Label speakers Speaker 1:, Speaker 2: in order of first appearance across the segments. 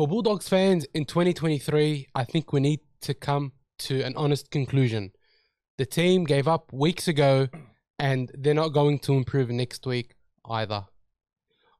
Speaker 1: for Bulldogs fans in 2023, I think we need to come to an honest conclusion. The team gave up weeks ago, and they're not going to improve next week either.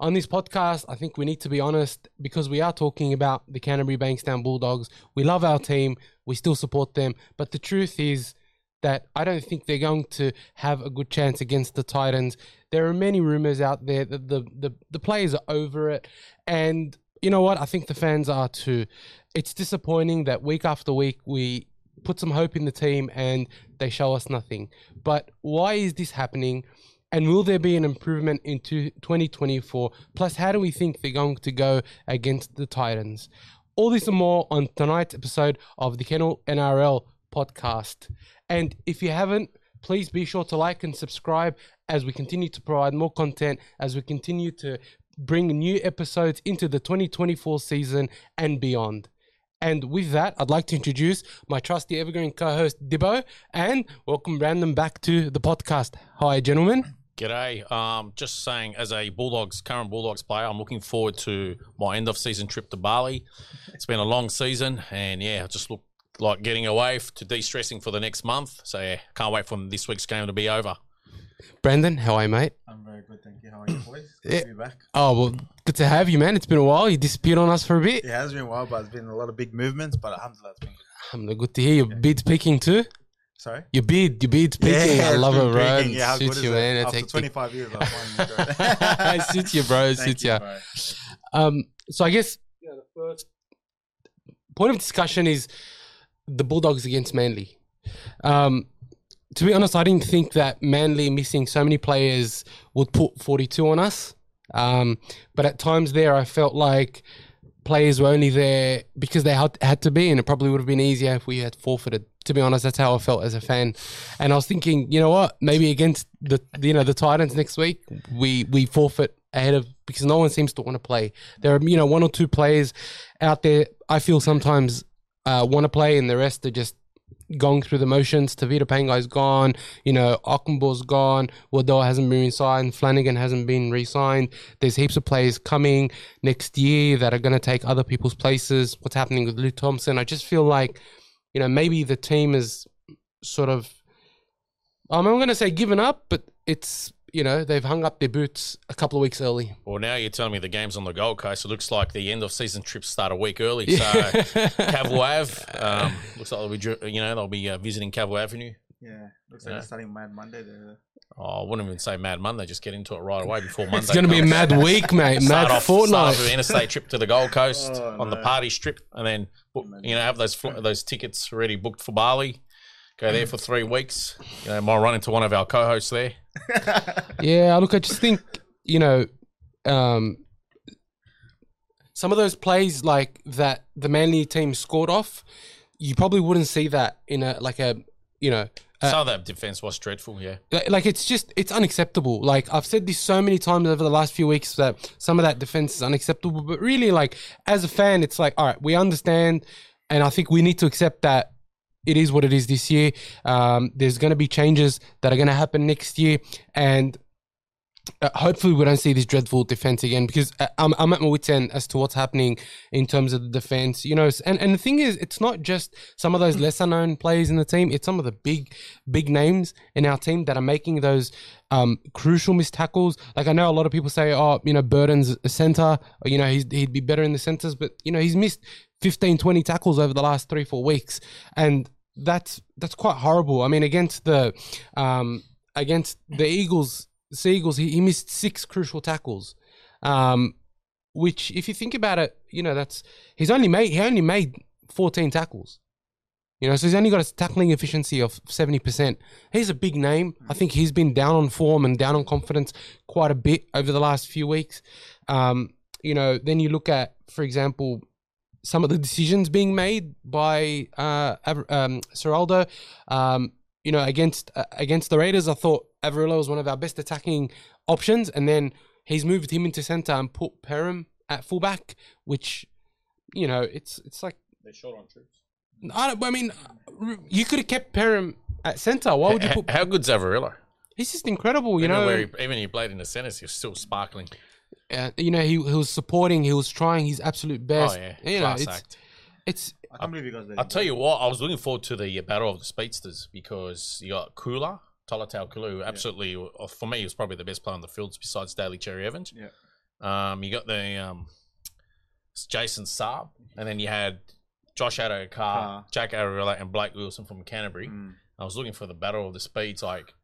Speaker 1: On this podcast, I think we need to be honest because we are talking about the Canterbury Bankstown Bulldogs. We love our team, we still support them, but the truth is that I don't think they're going to have a good chance against the Titans. There are many rumors out there that the, the, the players are over it, and you know what? I think the fans are too. It's disappointing that week after week we put some hope in the team and they show us nothing. But why is this happening? And will there be an improvement into 2024? Plus, how do we think they're going to go against the Titans? All this and more on tonight's episode of the Kennel NRL podcast. And if you haven't, please be sure to like and subscribe as we continue to provide more content, as we continue to bring new episodes into the 2024 season and beyond. And with that, I'd like to introduce my trusty evergreen co-host Dibbo, and welcome Brandon back to the podcast. Hi, gentlemen.
Speaker 2: G'day. Um, just saying, as a Bulldogs current Bulldogs player, I'm looking forward to my end of season trip to Bali. It's been a long season, and yeah, I just look like getting away to de-stressing for the next month. So yeah, can't wait for this week's game to be over.
Speaker 1: Brandon, how are you, mate?
Speaker 3: I'm very good, thank you. How are you, boys? Good
Speaker 1: Yeah.
Speaker 3: to be back.
Speaker 1: Oh, well, good to have you, man. It's been a while. You disappeared on us for a bit.
Speaker 3: It has been a while, but it's been a lot of big movements. But alhamdulillah, it's been good.
Speaker 1: I'm good to hear your beard's peaking too.
Speaker 3: Sorry.
Speaker 1: Your beard, your beard's peaking. I love it, bro.
Speaker 3: peaking. Yeah, how
Speaker 1: Suits
Speaker 3: good
Speaker 1: you,
Speaker 3: is
Speaker 1: man.
Speaker 3: it? After
Speaker 1: hectic.
Speaker 3: 25 years, I finally enjoyed it.
Speaker 1: It suits you, bro. It
Speaker 3: Thank
Speaker 1: suits
Speaker 3: you, bro.
Speaker 1: Um, so I guess know, the first point of discussion is the Bulldogs against Manly. Um, to be honest, I didn't think that Manly missing so many players would put 42 on us. Um, but at times there, I felt like players were only there because they had, had to be, and it probably would have been easier if we had forfeited. To be honest, that's how I felt as a fan. And I was thinking, you know what? Maybe against the you know the Titans next week, we we forfeit ahead of because no one seems to want to play. There are you know one or two players out there. I feel sometimes uh, want to play, and the rest are just going through the motions. Tevita Pangai's gone. You know, Okunbor's gone. Waddell hasn't been re-signed. Flanagan hasn't been re-signed. There's heaps of players coming next year that are going to take other people's places. What's happening with Lou Thompson? I just feel like, you know, maybe the team is sort of. I'm not going to say given up, but it's you know they've hung up their boots a couple of weeks early.
Speaker 2: Well, now you're telling me the game's on the Gold Coast. It looks like the end of season trips start a week early.
Speaker 1: Yeah.
Speaker 2: So Cavwav, um, looks like they'll be, you know, they'll be uh, visiting Cavill Avenue.
Speaker 3: Yeah, looks like
Speaker 2: Yeah.
Speaker 3: they're starting Mad Monday. The
Speaker 2: Oh, I wouldn't even say Mad Monday. Just get into it right away before Monday.
Speaker 1: It's going to be a mad week, mate.
Speaker 2: Start
Speaker 1: Mad
Speaker 2: off,
Speaker 1: fortnight.
Speaker 2: Start off with an interstate trip to the Gold Coast
Speaker 3: Oh,
Speaker 2: on the party strip, and then book, you know have those fl- those tickets already booked for Bali. Go there for three weeks. You know, might run into one of our co-hosts there.
Speaker 1: Yeah, look, I just think you know, um, some of those plays like that the Manly team scored off, you probably wouldn't see that in a like a you know. Uh,
Speaker 2: Some of that defense was dreadful. Yeah,
Speaker 1: like, like it's just it's unacceptable. Like I've said this so many times over the last few weeks that some of that defense is unacceptable. But really, like as a fan, it's like all right, we understand, and I think we need to accept that it is what it is this year. Um, there's going to be changes that are going to happen next year, and uh, hopefully we don't see this dreadful defense again because uh, I'm, I'm at my wit's end as to what's happening in terms of the defense. You know, and, and the thing is, it's not just some of those lesser known players in the team. It's some of the big, big names in our team that are making those um, crucial missed tackles. Like I know a lot of people say, oh, you know, Burton's a center, or, you know, he's, he'd be better in the centers, but you know, he's missed 15, 20 tackles over the last three, four weeks. And that's, that's quite horrible. I mean, against the, um, against the Eagles, Seagulls, he, he missed six crucial tackles. Um, which, if you think about it, you know that's he's only made he only made fourteen tackles. You know, so he's only got a tackling efficiency of seventy percent. He's a big name. I think he's been down on form and down on confidence quite a bit over the last few weeks. Um, you know, then you look at, for example, some of the decisions being made by uh, um, Ciraldo. Um, you know, against uh, against the Raiders, I thought Averillo was one of our best attacking options, and then he's moved him into center and put Perham at fullback, which you know, it's it's like
Speaker 2: they're short on troops.
Speaker 1: I, don't, I mean, you could have kept Perham at center. Why would you put?
Speaker 2: How good's Averillo?
Speaker 1: He's just incredible, you
Speaker 2: Even
Speaker 1: know.
Speaker 2: where he, even he played in the centers, he was still sparkling.
Speaker 1: uh, you know, he, he was supporting, he was trying his absolute best.
Speaker 2: Oh yeah,
Speaker 1: you know, it's
Speaker 2: act.
Speaker 1: it's
Speaker 3: I can't believe you guys.
Speaker 2: I'll tell you what, I was looking forward to the battle of the speedsters because you got Kula, Tolutau Koula, absolutely uh, for me he was probably the best player on the field besides Daly Cherry Evans.
Speaker 3: Yeah.
Speaker 2: Um, you got the um, Jason Saab, and then you had Josh Addo-Carr,
Speaker 3: Carr.
Speaker 2: Jack Ariola, and Blake Wilson from Canterbury.
Speaker 3: Mm.
Speaker 2: I was looking for the battle of the speeds, like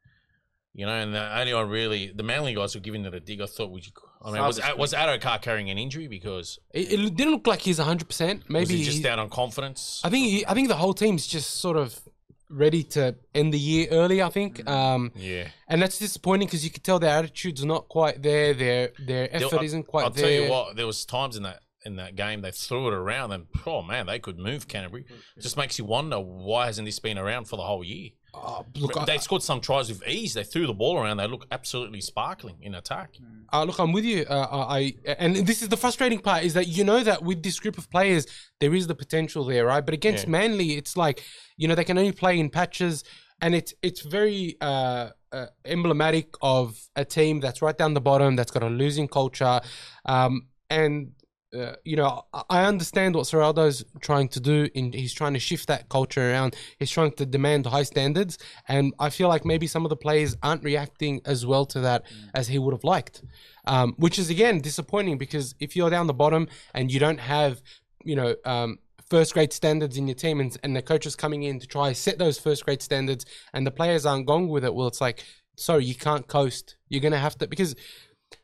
Speaker 2: you know, and the only one really, the Manly guys were giving it a dig. I thought, would you? I mean,
Speaker 3: Saab
Speaker 2: was
Speaker 3: is
Speaker 2: was Addo-Carr carrying an injury because
Speaker 1: it, it didn't look like he's hundred percent.
Speaker 2: was
Speaker 1: Maybe
Speaker 2: he just down on confidence?
Speaker 1: I think he, I think the whole team's just sort of ready to end the year early. I think, um,
Speaker 2: yeah.
Speaker 1: and that's disappointing because you could tell their attitude's not quite there. Their their effort
Speaker 2: I'll-
Speaker 1: isn't quite
Speaker 2: I'll
Speaker 1: there.
Speaker 2: tell you what, there was times in that in that game they threw it around and oh man, they could move Canterbury. It just makes you wonder why hasn't this been around for the whole year?
Speaker 1: Oh, look, I,
Speaker 2: they scored some tries with ease. They threw the ball around. They look absolutely sparkling in attack.
Speaker 1: Uh, look, I'm with you. Uh, I and this is the frustrating part is that you know that with this group of players there is the potential there, right? But against
Speaker 2: Yeah.
Speaker 1: Manly, it's like you know they can only play in patches, and it's it's very uh, uh, emblematic of a team that's right down the bottom that's got a losing culture, um, and. Uh, you know, I- understand what Ciraldo's trying to do. In he's trying to shift that culture around. He's trying to demand high standards, and I feel like maybe some of the players aren't reacting as well to that as he would have liked um, which is again disappointing because if you're down the bottom and you don't have, you know, um, first grade standards in your team and, and the coach is coming in to try set those first grade standards and the players aren't going with it, well, it's like, sorry, you can't coast. You're going to have to, because,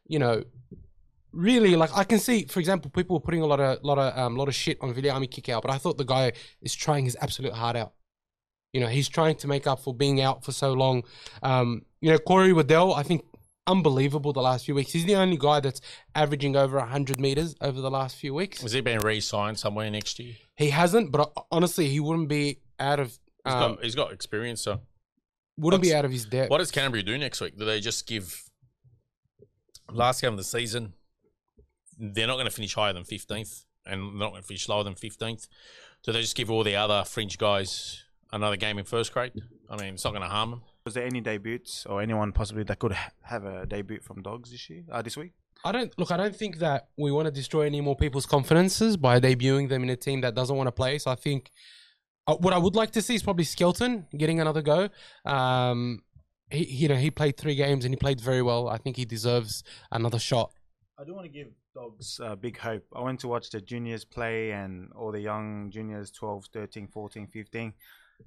Speaker 1: you know, really like I can see, for example, people were putting a lot of lot of um, lot of shit on Viliame Kikau, but I thought the guy is trying his absolute heart out. You know, he's trying to make up for being out for so long. Um, you know, Corey Waddell, I think unbelievable the last few weeks. He's the only guy that's averaging over 100 meters over the last few weeks.
Speaker 2: Was he being re-signed somewhere next year?
Speaker 1: He hasn't, but uh, honestly, he wouldn't be out of
Speaker 2: He's
Speaker 1: um,
Speaker 2: got he's got experience. So
Speaker 1: wouldn't be out of his depth.
Speaker 2: what does Canterbury do next week? Do they just give last game of the season? They're not going to finish higher than fifteenth, and they're not going to finish lower than fifteenth. So they just give all the other fringe guys another game in first grade? I mean, it's not going to harm them.
Speaker 3: Was there any debuts or anyone possibly that could ha- have a debut from Dogs this year? Uh, this week?
Speaker 1: I don't look. I don't think that we want to destroy any more people's confidences by debuting them in a team that doesn't want to play. So I think uh, what I would like to see is probably Skelton getting another go. Um, he, you know, he played three games and he played very well. I think he deserves another shot.
Speaker 3: I don't want to give Dogs uh, big hope. I went to watch the juniors play and all the young juniors 12, 13, 14, 15.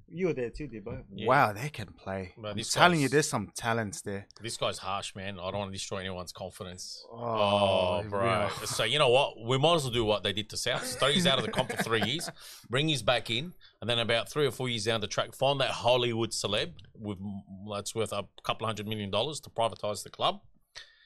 Speaker 3: You were there too, Dibbo.
Speaker 2: Yeah.
Speaker 3: Wow, they can play.
Speaker 2: But
Speaker 3: I'm telling you, there's some talents there.
Speaker 2: This guy's harsh, man. I don't want to destroy anyone's confidence.
Speaker 3: Oh,
Speaker 2: Oh, bro.
Speaker 3: yeah.
Speaker 2: So you know what? We might as well do what they did to South. Throw he's out of the comp for three years, bring his back in, and then about three or four years down the track, find that Hollywood celeb with that's worth a couple of hundred million dollars to privatize the club.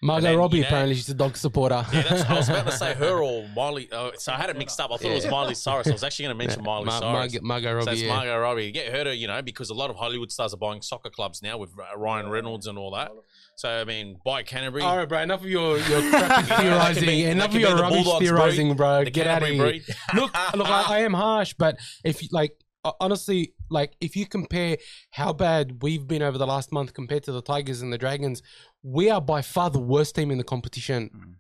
Speaker 1: Margot
Speaker 2: then,
Speaker 1: Robbie
Speaker 2: you know-
Speaker 1: apparently she's a dog supporter.
Speaker 2: Yeah, that's, I was about to say her or Miley. Uh, so I had it mixed up. I thought it was
Speaker 1: Yeah.
Speaker 2: Miley Cyrus. I was actually going to mention Miley
Speaker 1: Ma-
Speaker 2: Cyrus.
Speaker 1: Margot, Margot Robbie.
Speaker 2: So it's
Speaker 1: yeah.
Speaker 2: Margot Robbie. Get her to, you know, because a lot of Hollywood stars are buying soccer clubs now with Ryan Reynolds and all that. So, I mean, buy Canterbury.
Speaker 1: All right, bro. Enough of your your crappy theorizing.
Speaker 2: be-
Speaker 1: enough of your rubbish theorizing,
Speaker 2: breed,
Speaker 1: bro.
Speaker 2: the
Speaker 1: Get out of here.
Speaker 2: breed.
Speaker 1: look, look, I, I am harsh, but if like, honestly, like if you compare how bad we've been over the last month compared to the Tigers and the Dragons, we are by far the worst team in the competition,
Speaker 3: Mm.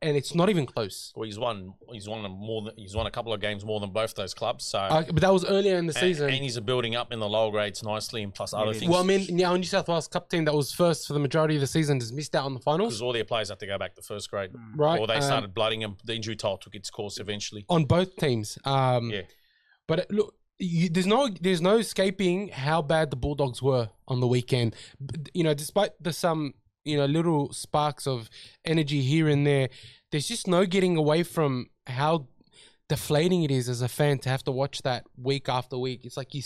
Speaker 1: And it's not even close.
Speaker 2: Well, he's won. He's won more than he's won a couple of games more than both those clubs. So,
Speaker 1: Uh, but that was earlier in the
Speaker 2: and,
Speaker 1: season.
Speaker 2: and he's building up in the lower grades nicely, and plus other
Speaker 3: Yeah.
Speaker 2: things.
Speaker 1: well, I mean, now New South Wales Cup team that was first for the majority of the season has missed out on the finals,
Speaker 2: because all their players have to go back to first grade,
Speaker 1: right?
Speaker 2: or they
Speaker 1: Um,
Speaker 2: started blooding them. The injury toll took its course eventually.
Speaker 1: on both teams. Um,
Speaker 2: Yeah.
Speaker 1: But it- look, you, there's no there's no escaping how bad the Bulldogs were on the weekend. You know, despite the some you know little sparks of energy here and there, there's just no getting away from how deflating it is as a fan to have to watch that week after week. It's like you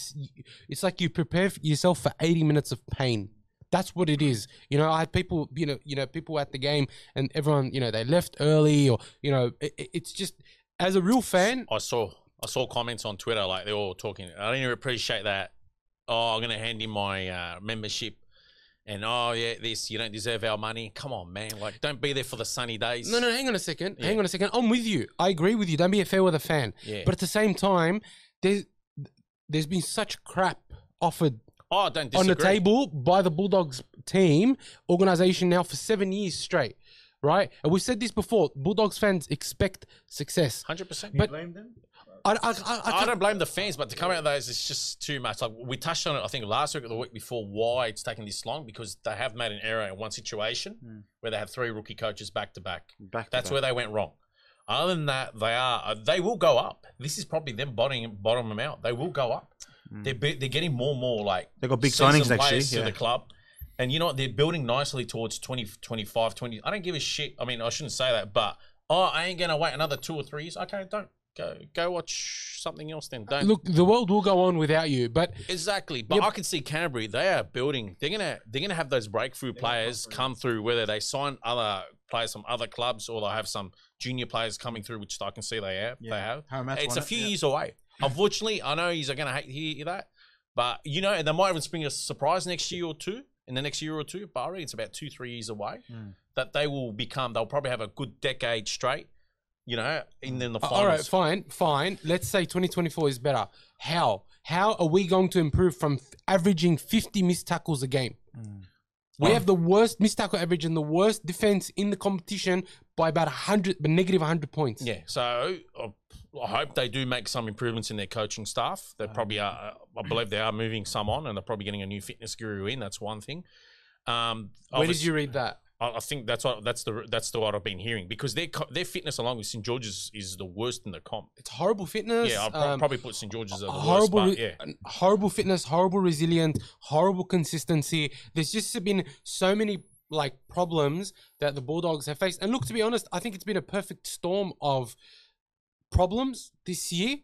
Speaker 1: it's like you prepare yourself for 80 minutes of pain. That's what it is. You know, I had people, you know, you know, people at the game, and everyone, you know, they left early, or you know, it, it- it's just as a real fan,
Speaker 2: I saw I saw comments on Twitter like they're all talking. I didn't even appreciate that. Oh, I'm going to hand in my uh, membership, and oh yeah, this you don't deserve our money. Come on, man! Like, don't be there for the sunny days.
Speaker 1: No, no, hang on a second.
Speaker 2: Yeah.
Speaker 1: Hang on a second. I'm with you. I agree with you. Don't be a fair weather fan.
Speaker 2: Yeah.
Speaker 1: But at the same time, there's there's been such crap offered
Speaker 2: oh, don't
Speaker 1: on the table by the Bulldogs team organization now for seven years straight. right? And we've said this before. Bulldogs fans expect success.
Speaker 2: Hundred percent.
Speaker 1: But-
Speaker 3: blame them?
Speaker 1: I, I, I, I,
Speaker 2: don't blame the fans, but to come out of those, it's just too much. Like we touched on it, I think last week or the week before, why it's taken this long because they have made an error in one situation
Speaker 3: Hmm.
Speaker 2: where they have three rookie coaches back to back.
Speaker 3: Back
Speaker 2: That's
Speaker 3: back.
Speaker 2: where they went wrong. Other than that, they are uh, they will go up. This is probably them bottoming bottom them out. They will go up. They're be, they're getting more and more like
Speaker 3: They got big signings next year,
Speaker 2: to the club. And you know what? They're building nicely towards 20, 25, 20. I don't give a shit. I mean, I shouldn't say that, but oh, I ain't gonna wait another two or three years. Okay, don't go go watch something else then. Don't
Speaker 1: look, the world will go on without you, but
Speaker 2: Exactly, but I can see Canterbury. They are building. They're gonna they're gonna have those breakthrough players come through, whether they sign other players from other clubs or they'll have some junior players coming through, which I can see they have. They have.
Speaker 3: Parramatta
Speaker 2: It's
Speaker 3: won
Speaker 2: a
Speaker 3: it,
Speaker 2: few
Speaker 3: yeah.
Speaker 2: years away. Unfortunately, I know he's gonna hate hear that, but you know, and they might even spring a surprise next year or two. In the next year or two, but I reckon it's about two, three years away
Speaker 3: Hmm.
Speaker 2: that they will become. They'll probably have a good decade straight. You know, in, in the finals.
Speaker 1: all right, fine, fine. Let's say 2024 is better. How? How are we going to improve from f- averaging 50 missed tackles a game? We have the worst missed tackle average and the worst defense in the competition by about 100, but negative 100 points.
Speaker 2: Yeah, so uh, I hope they do make some improvements in their coaching staff. They probably are. I believe they are moving some on, and they're probably getting a new fitness guru in. That's one thing. Um,
Speaker 1: Where did you read that?
Speaker 2: I I think that's what that's the that's the what I've been hearing because their co- their fitness along with St George's is the worst in the comp.
Speaker 1: It's horrible fitness.
Speaker 2: Yeah, I'll pro-
Speaker 1: um,
Speaker 2: probably put St George's at the
Speaker 1: horrible,
Speaker 2: worst. But yeah,
Speaker 1: horrible fitness, horrible resilience, horrible consistency. There's just been so many like problems that the Bulldogs have faced. And look, to be honest, I think it's been a perfect storm of problems this year.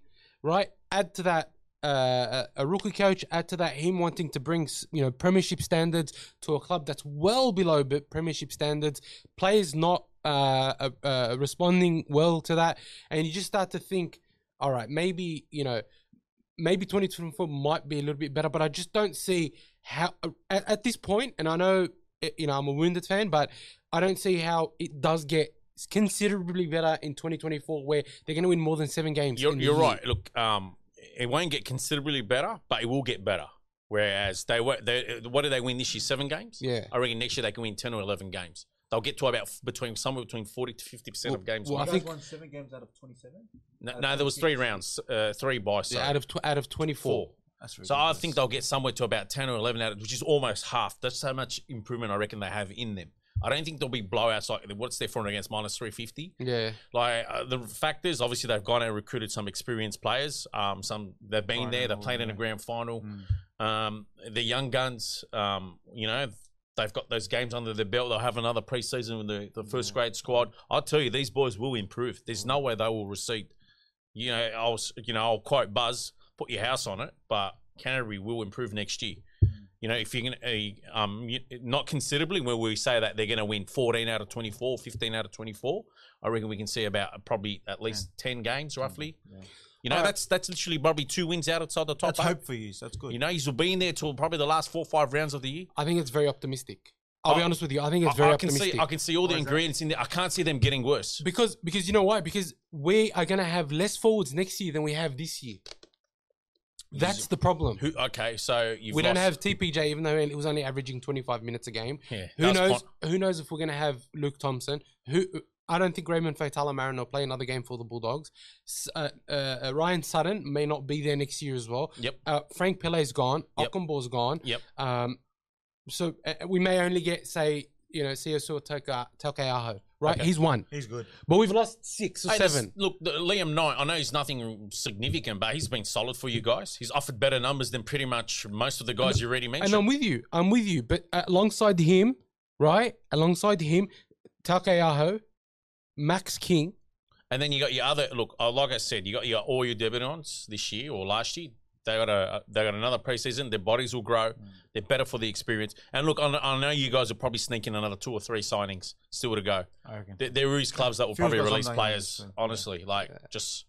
Speaker 1: Right, add to that uh, a a rookie coach. Add to that him wanting to bring you know Premiership standards to a club that's well below Premiership standards. Players not uh, uh, uh, responding well to that, and you just start to think, all right, maybe you know maybe 2024 might be a little bit better, but I just don't see how at, at this point. And I know eh, you know I'm a wounded fan, but I don't see how it does get considerably better in 2024, where they're going to win more than seven games.
Speaker 2: you're, you're right. Look, um, it won't get considerably better, but it will get better. Whereas they were, they, what did they win this year? Seven games.
Speaker 1: Yeah.
Speaker 2: I reckon next year they can win ten or eleven games. They'll get to about between somewhere between forty to fifty percent of games.
Speaker 1: well,
Speaker 2: won.
Speaker 1: I think-
Speaker 3: won seven games out of 27.
Speaker 2: no, no, there was three rounds, uh, three by so
Speaker 1: Yeah, out of tw- out of 24.
Speaker 2: four.
Speaker 3: That's
Speaker 2: So I think they'll get somewhere to about ten or eleven out, of, which is almost half. That's how much improvement I reckon they have in them. I don't think there'll be blowouts like what's their front against minus three fifty.
Speaker 1: Yeah,
Speaker 2: Like uh, the fact is, obviously they've gone and recruited some experienced players. Um, some they've been there, they've
Speaker 3: Final,
Speaker 2: played in a grand final.
Speaker 3: Mm.
Speaker 2: Um, the young guns, um, you know, they've got those games under their belt. They'll have another preseason with the, the first grade squad. I'll tell you, these boys will improve. There's no way they will recede. You know, I'll you know I'll quote Buzz, put your house on it, but Canterbury will improve next year. You know, if you're going to, um, not considerably, where we say that they're going to win 14 out of 24, 15 out of 24, I reckon we can see about probably at least 10 games roughly. You know,
Speaker 1: Alright.
Speaker 2: that's that's literally probably two wins out outside the top
Speaker 3: That's
Speaker 2: eight.
Speaker 3: hope for you. So that's good.
Speaker 2: You know, he's been there till probably the last four or five rounds of the year.
Speaker 1: I think it's very optimistic. I'll be honest with you. I think it's
Speaker 2: I,
Speaker 1: very
Speaker 2: I can
Speaker 1: optimistic.
Speaker 2: see, I can see all the
Speaker 3: Why that?
Speaker 2: ingredients in there. I can't see them getting worse.
Speaker 1: because because you know why? Because we are going to have less forwards next year than we have this year. That's the problem.
Speaker 2: Who? Okay, so you've
Speaker 1: we don't have TPJ, even though it was only averaging 25 minutes a game.
Speaker 2: Yeah,
Speaker 1: Who knows? Who knows if we're going to have Luke Thompson? Who I don't think Raymond Fatala Marin will play another game for the Bulldogs. Uh, uh, uh, Ryan Sutton may not be there next year as well.
Speaker 2: Yep.
Speaker 1: Uh, Frank Pele's gone.
Speaker 2: Yep.
Speaker 1: Okunbor's gone.
Speaker 2: Yep.
Speaker 1: Um, so uh, we may only get say you know Siosua Toka Tokeaho, right?
Speaker 2: Okay.
Speaker 1: He's one,
Speaker 3: He's good.
Speaker 1: but we've lost six or
Speaker 2: Hey, this-
Speaker 1: seven.
Speaker 2: Look, the, Liam Knight. I know he's nothing significant, but he's been solid for you guys. He's offered better numbers than pretty much most of the guys you already mentioned.
Speaker 1: And I'm with you. I'm with you. But alongside him, right? Alongside him, Takeaho, Max King.
Speaker 2: And then you got your other look. uh, Like I said, you got your all your debutants this year or last year. They got a they got another preseason. Their bodies will grow.
Speaker 1: Mm.
Speaker 2: They're better for the experience. And look, I know, I know you guys are probably sneaking another two or three signings still to go. There, there is clubs that will
Speaker 3: Feels
Speaker 2: probably release players.
Speaker 3: so,
Speaker 2: honestly, like just